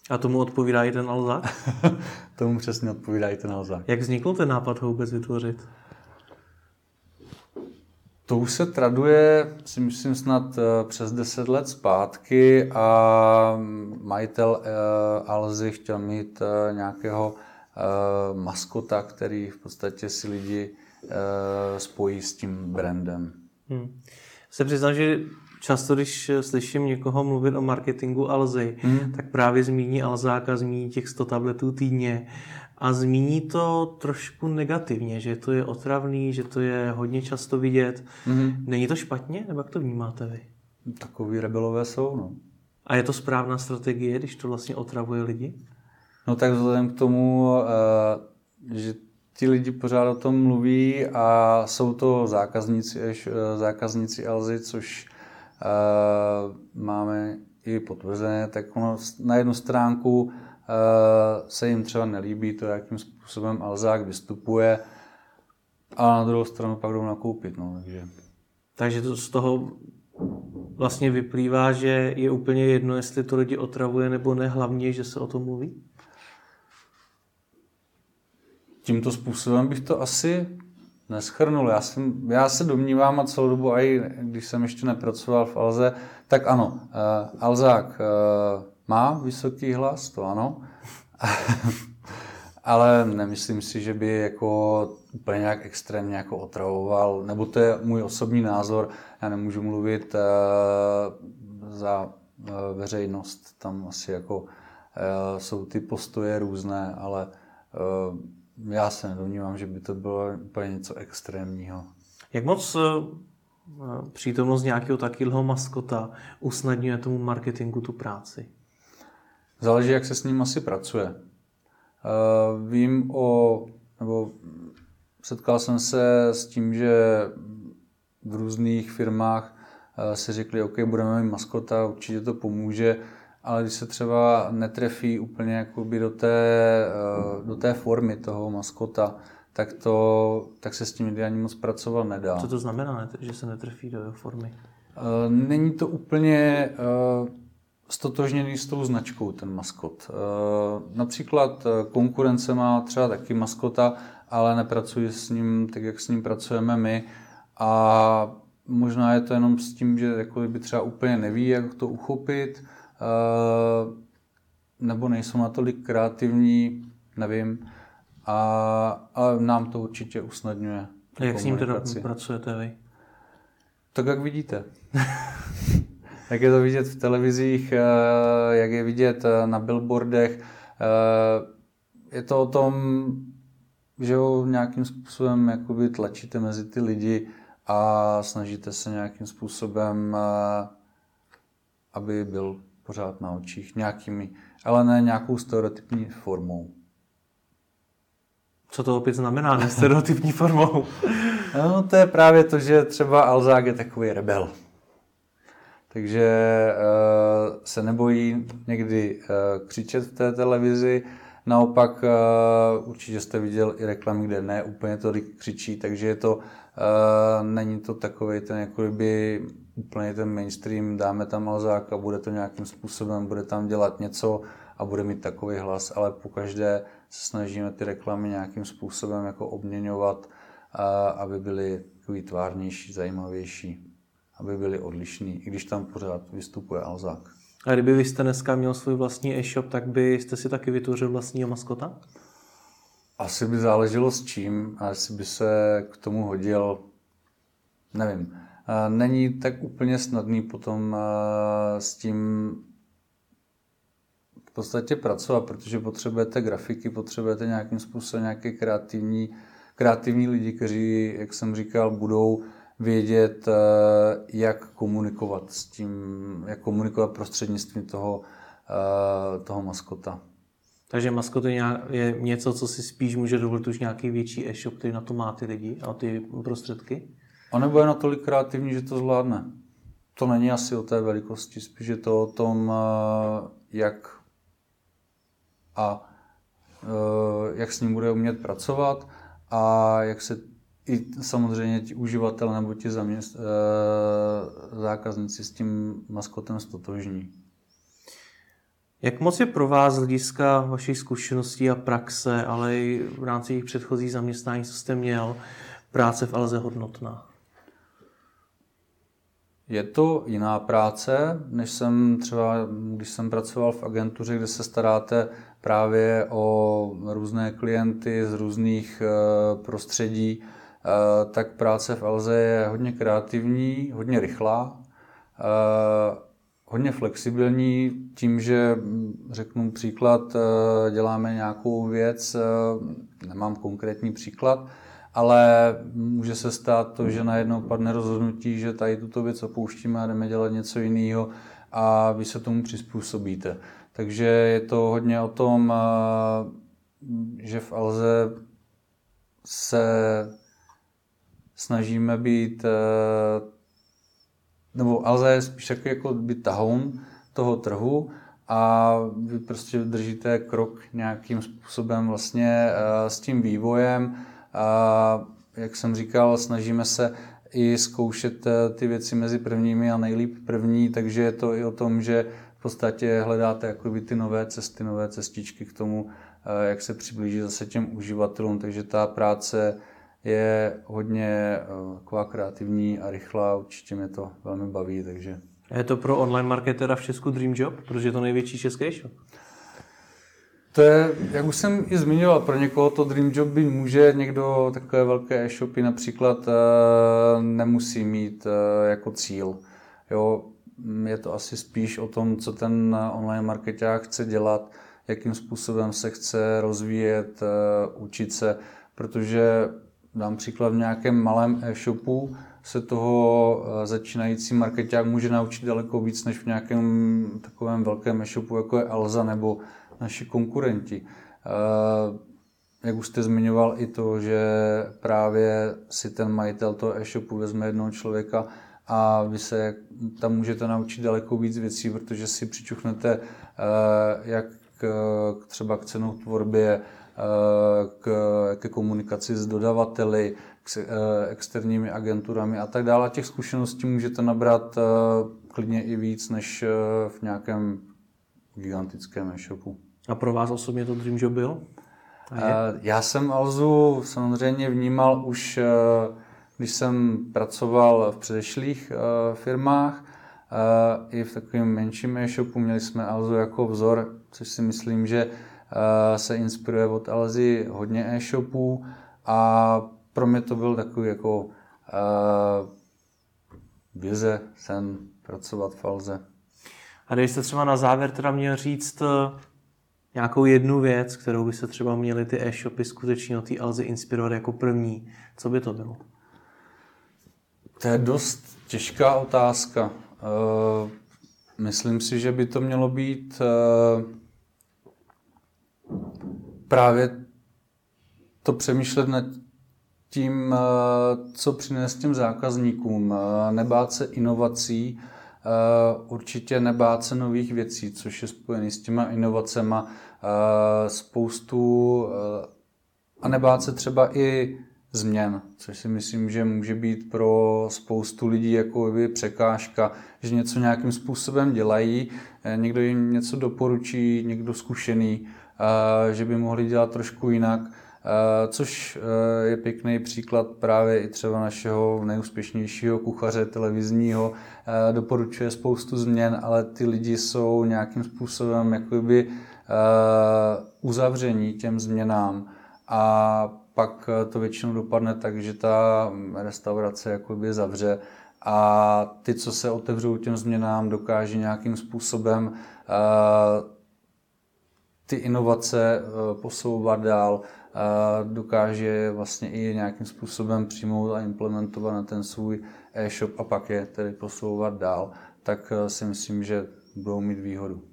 A tomu odpovídá i ten Alzák? tomu přesně odpovídá i ten Alzák. Jak vznikl ten nápad ho vůbec vytvořit? To už se traduje, si myslím, snad eh, přes 10 let zpátky a majitel eh, Alzy chtěl mít eh, nějakého maskota, který v podstatě si lidi spojí s tím brandem. Hmm. Se přiznám, že často, když slyším někoho mluvit o marketingu Alzy, hmm. tak právě zmíní Alzáka, zmíní těch 100 tabletů týdně a zmíní to trošku negativně, že to je otravný, že to je hodně často vidět. Hmm. Není to špatně, nebo jak to vnímáte vy? Takový rebelové jsou, no. A je to správná strategie, když to vlastně otravuje lidi? No tak vzhledem k tomu, eh, že ti lidi pořád o tom mluví a jsou to zákazníci, eh, zákazníci Alzy, což Eh, máme i potvrzené, tak ono na jednu stránku se jim třeba nelíbí to, jakým způsobem Alzák vystupuje, a na druhou stranu pak jdou nakoupit. No, takže. takže to z toho vlastně vyplývá, že je úplně jedno, jestli to lidi otravuje nebo ne, hlavně, že se o tom mluví? Tímto způsobem bych to asi neschrnul. Já, jsem, já se domnívám a celou dobu, i když jsem ještě nepracoval v Alze, tak ano, uh, Alzák uh, má vysoký hlas, to ano, ale nemyslím si, že by jako úplně nějak extrémně jako otravoval, nebo to je můj osobní názor, já nemůžu mluvit uh, za uh, veřejnost, tam asi jako uh, jsou ty postoje různé, ale uh, já se nedomnívám, že by to bylo úplně něco extrémního. Jak moc eh, přítomnost nějakého takového maskota usnadňuje tomu marketingu tu práci? Záleží, jak se s ním asi pracuje. Eh, vím o, nebo setkal jsem se s tím, že v různých firmách eh, si řekli, OK, budeme mít maskota, určitě to pomůže ale když se třeba netrefí úplně jakoby do té, eh, do té formy toho maskota, tak, to, tak se s tím ani moc pracovat nedá. Co to znamená, že se netrefí do jeho formy? Eh, není to úplně eh, stotožněný s tou značkou ten maskot. Například konkurence má třeba taky maskota, ale nepracuji s ním tak, jak s ním pracujeme my. A možná je to jenom s tím, že jako by třeba úplně neví, jak to uchopit, nebo nejsou natolik kreativní, nevím. A, a nám to určitě usnadňuje. A jak s ním teda pracujete vy? Tak, jak vidíte. jak je to vidět v televizích, eh, jak je vidět eh, na billboardech. Je to o tom, že ho nějakým způsobem jakoby tlačíte mezi ty lidi a snažíte se nějakým způsobem, aby byl pořád na očích nějakými, ale ne nějakou stereotypní formou. Co to opět znamená, ne stereotypní formou? no, to je právě to, že třeba Alzák je takový rebel. Takže uh, se nebojí někdy uh, křičet v té televizi, Naopak uh, určitě jste viděl i reklamy, kde ne úplně to křičí, takže je to, uh, není to takový ten jako by úplně ten mainstream, dáme tam Alzák a bude to nějakým způsobem, bude tam dělat něco a bude mít takový hlas, ale pokaždé se snažíme ty reklamy nějakým způsobem jako obměňovat, aby byly takový tvárnější, zajímavější, aby byly odlišný, i když tam pořád vystupuje Alzák. A kdyby vy jste dneska měl svůj vlastní e-shop, tak byste si taky vytvořil vlastního maskota? Asi by záleželo s čím a jestli by se k tomu hodil, nevím. Není tak úplně snadný potom s tím v podstatě pracovat, protože potřebujete grafiky, potřebujete nějakým způsobem nějaké kreativní, kreativní lidi, kteří, jak jsem říkal, budou vědět, eh, jak komunikovat s tím, jak komunikovat prostřednictvím toho, eh, toho maskota. Takže maskot je něco, co si spíš může dovolit už nějaký větší e-shop, který na to má ty lidi a ty prostředky? A nebo je natolik kreativní, že to zvládne. To není asi o té velikosti, spíš je to o tom, eh, jak a jak s ním bude umět pracovat a jak se i samozřejmě ti uživatel nebo ti zaměst, e, zákazníci s tím maskotem stotožní. Jak moc je pro vás z hlediska vašich zkušeností a praxe, ale i v rámci jejich předchozích zaměstnání, co jste měl, práce v Alze hodnotná? Je to jiná práce, než jsem třeba, když jsem pracoval v agentuře, kde se staráte právě o různé klienty z různých e, prostředí, Eh, tak práce v Alze je hodně kreativní, hodně rychlá, eh, hodně flexibilní tím, že hm, řeknu příklad, eh, děláme nějakou věc, nemám konkrétní příklad, ale může se stát to, že najednou padne rozhodnutí, že tady tuto věc opouštíme a jdeme dělat něco jiného a vy se tomu přizpůsobíte. Takže je to hodně o tom, že v Alze se snažíme být, nebo Alza je spíš takový jako být tahoun toho trhu a vy prostě držíte krok nějakým způsobem vlastně s tím vývojem. A jak jsem říkal, snažíme se i zkoušet eh, ty věci mezi prvními a nejlíp první, takže je to i o tom, že v podstatě hledáte jakoby ty nové cesty, nové cestičky k tomu, jak se přiblížit zase těm uživatelům, takže ta práce je hodně eh, taková kreativní a rychlá, určitě mě to velmi baví, takže... Je to pro online marketera v Česku Dream Job, protože je to největší český shop? To je, jak už jsem i zmiňoval, pro někoho to Dream Job by může, někdo takové velké e-shopy například eh, nemusí mít eh, jako cíl. Jo, je to asi spíš o tom, co ten online marketák chce dělat, jakým způsobem se chce rozvíjet, učit se, protože Dám příklad v nějakém malém e-shopu se toho eh, začínající marketák může naučit daleko víc než v nějakém takovém velkém e-shopu, jako je Alza nebo naši konkurenti. Eh, jak už jste zmiňoval i to, že právě si ten majitel toho e-shopu vezme jednoho člověka a vy se tam můžete naučit daleko víc věcí, protože si přičuchnete eh, jak třeba k tvorbě, k, ke komunikaci s dodavateli, k eh, externími agenturami a tak dále. Těch zkušeností můžete nabrat eh, klidně i víc než eh, v nějakém gigantickém e-shopu. A pro vás osobně to Dream Job byl? Uh, já jsem Alzu samozřejmě vnímal už, uh, když jsem pracoval v předešlých uh, firmách, i v takovém menším e-shopu měli jsme Alzu jako vzor, což si myslím, že se inspiruje od Alzy hodně e-shopů a pro mě to byl takový jako vize, sen pracovat v Alze. A kdybyste třeba na závěr teda měl říct eh, nějakou jednu věc, kterou by se třeba měli ty e-shopy skutečně od té Alzy inspirovat jako první, co by to bylo? To je dost těžká otázka. Uh, myslím si, že by to mělo být uh, právě to přemýšlet nad tím, uh, co přinést těm zákazníkům, nebát se inovací, určitě nebát se nových věcí, což je spojené s těma inovacemi, spoustu a nebát se třeba i změn, což si myslím, že může být pro spoustu lidí jako by překážka, že něco nějakým způsobem dělají, eh, někdo jim něco doporučí, někdo zkušený, eh, že by mohli dělat trošku jinak, eh, což je pěkný příklad právě i třeba našeho nejúspěšnějšího kuchaře televizního, doporučuje spoustu změn, ale ty lidi jsou nějakým způsobem jakoby uzavření těm změnám. A pak eh, to většinou dopadne tak, že ta restaurace jakoby zavře a ty, co se otevřou těm změnám, dokáží nějakým způsobem ty inovace posouvat dál, dokáže vlastně i nějakým způsobem přijmout a implementovat na ten svůj e-shop a pak je tedy posouvat dál, tak si myslím, že budou mít výhodu.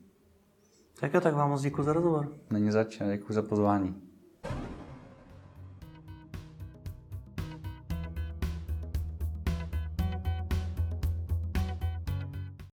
Tak jo, tak vám moc děkuji za rozhovor. Není zač, děkuji za pozvání.